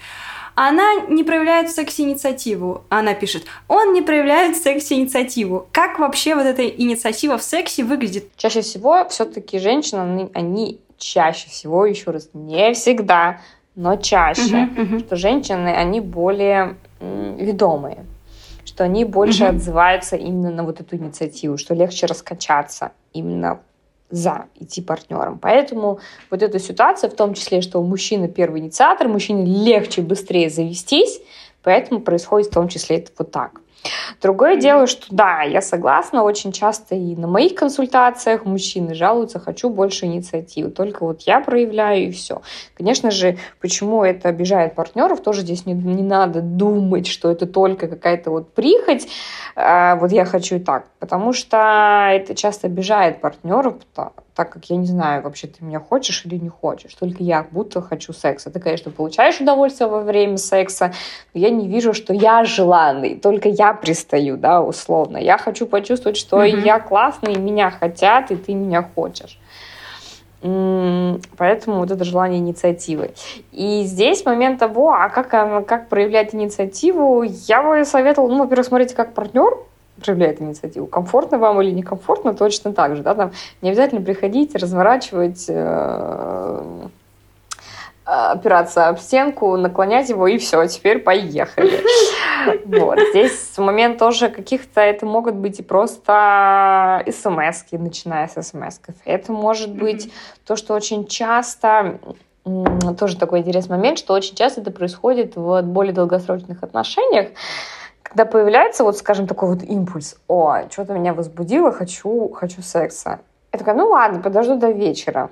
она не проявляет секс-инициативу. Она пишет, он не проявляет секс-инициативу. Как вообще вот эта инициатива в сексе выглядит? Чаще всего все-таки женщины, они, чаще всего, еще раз, не всегда, но чаще, uh-huh, uh-huh. что женщины, они более ведомые что они больше угу. отзываются именно на вот эту инициативу, что легче раскачаться именно за идти партнером. Поэтому вот эта ситуация, в том числе, что мужчина первый инициатор, мужчине легче быстрее завестись, поэтому происходит в том числе это вот так. Другое дело, что да, я согласна, очень часто и на моих консультациях мужчины жалуются, хочу больше инициативы, только вот я проявляю и все. Конечно же, почему это обижает партнеров, тоже здесь не, не надо думать, что это только какая-то вот прихоть, а, вот я хочу и так, потому что это часто обижает партнеров, так как я не знаю, вообще ты меня хочешь или не хочешь. Только я будто хочу секса. Ты, конечно, получаешь удовольствие во время секса, но я не вижу, что я желанный. Только я пристаю, да, условно. Я хочу почувствовать, что mm-hmm. я классный, меня хотят, и ты меня хочешь. Поэтому вот это желание инициативы. И здесь момент того, а как, как проявлять инициативу, я бы советовала, ну, во-первых, смотрите, как партнер проявляет инициативу. Комфортно вам или некомфортно, точно так же. Да? Там не обязательно приходить, разворачивать, э, опираться об стенку, наклонять его, и все, теперь поехали. Вот. Здесь момент тоже каких-то, это могут быть и просто смс начиная с смс -ков. Это может быть то, что очень часто тоже такой интересный момент, что очень часто это происходит в более долгосрочных отношениях, когда появляется, вот, скажем, такой вот импульс, о, что-то меня возбудило, хочу, хочу секса. Я такая, ну ладно, подожду до вечера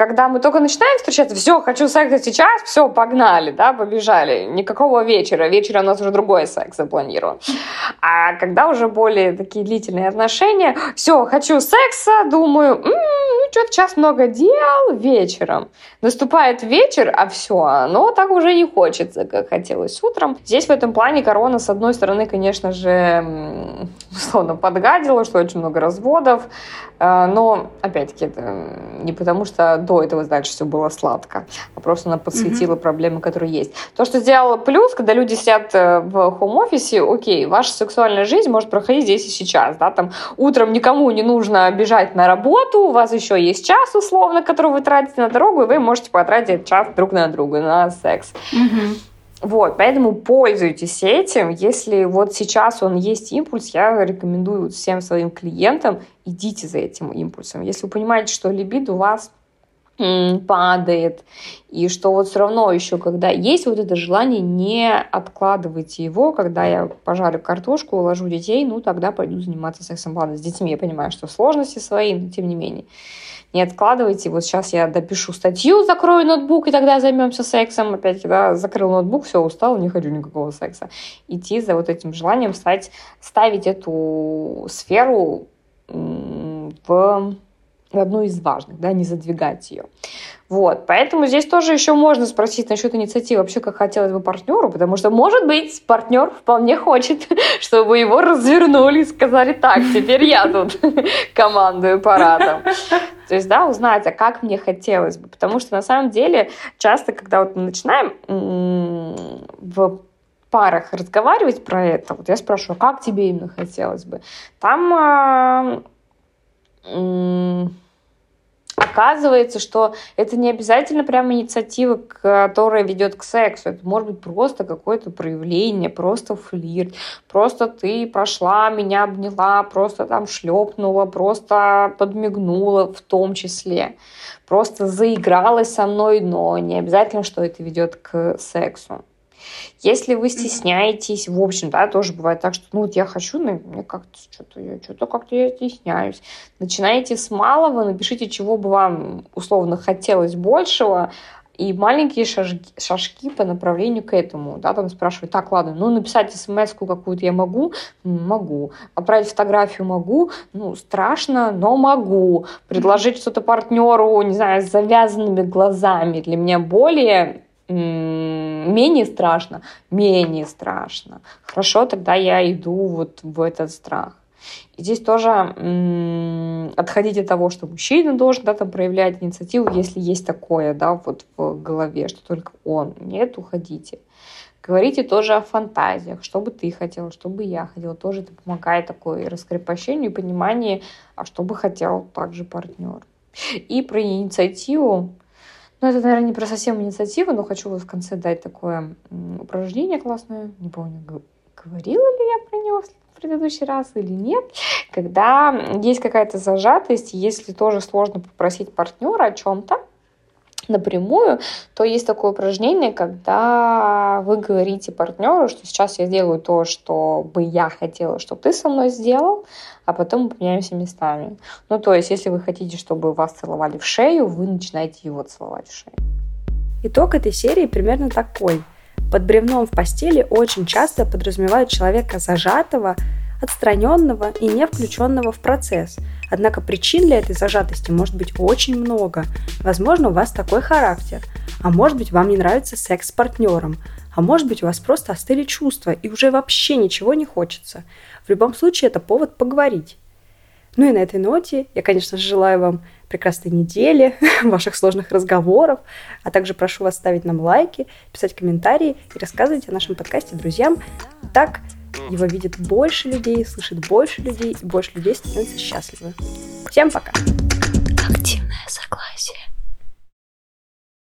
когда мы только начинаем встречаться, все, хочу секса сейчас, все, погнали, да, побежали. Никакого вечера. Вечером у нас уже другой секс запланирован. А когда уже более такие длительные отношения, все, хочу секса, думаю, ну, что-то сейчас много дел вечером. Наступает вечер, а все, но так уже не хочется, как хотелось утром. Здесь в этом плане корона, с одной стороны, конечно же, условно подгадила, что очень много разводов, но, опять-таки, это не потому, что до этого дальше все было сладко, а просто она подсветила mm-hmm. проблемы, которые есть. То, что сделала плюс, когда люди сидят э, в хоум-офисе, окей, ваша сексуальная жизнь может проходить здесь и сейчас, да, там утром никому не нужно бежать на работу, у вас еще есть час, условно, который вы тратите на дорогу, и вы можете потратить час друг на друга на секс. Mm-hmm. Вот, поэтому пользуйтесь этим. Если вот сейчас он есть импульс, я рекомендую всем своим клиентам идите за этим импульсом. Если вы понимаете, что либидо у вас падает, и что вот все равно еще, когда есть вот это желание, не откладывайте его, когда я пожарю картошку, уложу детей, ну тогда пойду заниматься сексом. Ладно, с детьми я понимаю, что сложности свои, но тем не менее. Не откладывайте, вот сейчас я допишу статью, закрою ноутбук, и тогда займемся сексом. Опять, когда закрыл ноутбук, все, устал, не хочу никакого секса. Идти за вот этим желанием, стать, ставить эту сферу в одну из важных, да, не задвигать ее. Вот, поэтому здесь тоже еще можно спросить насчет инициативы, вообще как хотелось бы партнеру, потому что, может быть, партнер вполне хочет, чтобы его развернули и сказали, так, теперь я тут командую парадом. То есть, да, узнать, а как мне хотелось бы, потому что на самом деле часто, когда вот мы начинаем в парах разговаривать про это, вот я спрашиваю, а как тебе именно хотелось бы, там а, оказывается, что это не обязательно прям инициатива, которая ведет к сексу. Это может быть просто какое-то проявление, просто флирт, просто ты прошла, меня обняла, просто там шлепнула, просто подмигнула в том числе. Просто заигралась со мной, но не обязательно, что это ведет к сексу. Если вы стесняетесь, в общем, да, тоже бывает так, что, ну, вот я хочу, но мне как-то что-то, я что-то как-то я стесняюсь. Начинайте с малого, напишите, чего бы вам, условно, хотелось большего, и маленькие шажки, шажки по направлению к этому, да, там спрашивают, так, ладно, ну, написать смс какую-то я могу? Могу. Отправить фотографию могу? Ну, страшно, но могу. Предложить что-то партнеру, не знаю, с завязанными глазами для меня более менее страшно, менее страшно. Хорошо, тогда я иду вот в этот страх. И здесь тоже отходить от того, что мужчина должен да, там, проявлять инициативу, если есть такое да, вот в голове, что только он. Нет, уходите. Говорите тоже о фантазиях, что бы ты хотела, что бы я хотела. Тоже это помогает такой раскрепощению и пониманию, а что бы хотел также партнер. И про инициативу ну, это, наверное, не про совсем инициативу, но хочу вот в конце дать такое упражнение классное. Не помню, говорила ли я про него в предыдущий раз или нет. Когда есть какая-то зажатость, если тоже сложно попросить партнера о чем-то, напрямую, то есть такое упражнение, когда вы говорите партнеру, что сейчас я сделаю то, что бы я хотела, чтобы ты со мной сделал, а потом мы поменяемся местами. Ну, то есть, если вы хотите, чтобы вас целовали в шею, вы начинаете его целовать в шею. Итог этой серии примерно такой. Под бревном в постели очень часто подразумевают человека зажатого, отстраненного и не включенного в процесс. Однако причин для этой зажатости может быть очень много. Возможно, у вас такой характер, а может быть, вам не нравится секс с партнером, а может быть, у вас просто остыли чувства и уже вообще ничего не хочется. В любом случае, это повод поговорить. Ну и на этой ноте я, конечно же, желаю вам прекрасной недели, ваших сложных разговоров, а также прошу вас ставить нам лайки, писать комментарии и рассказывать о нашем подкасте друзьям. Так его видит больше людей, слышит больше людей, и больше людей становится счастливы. Всем пока! Активное согласие.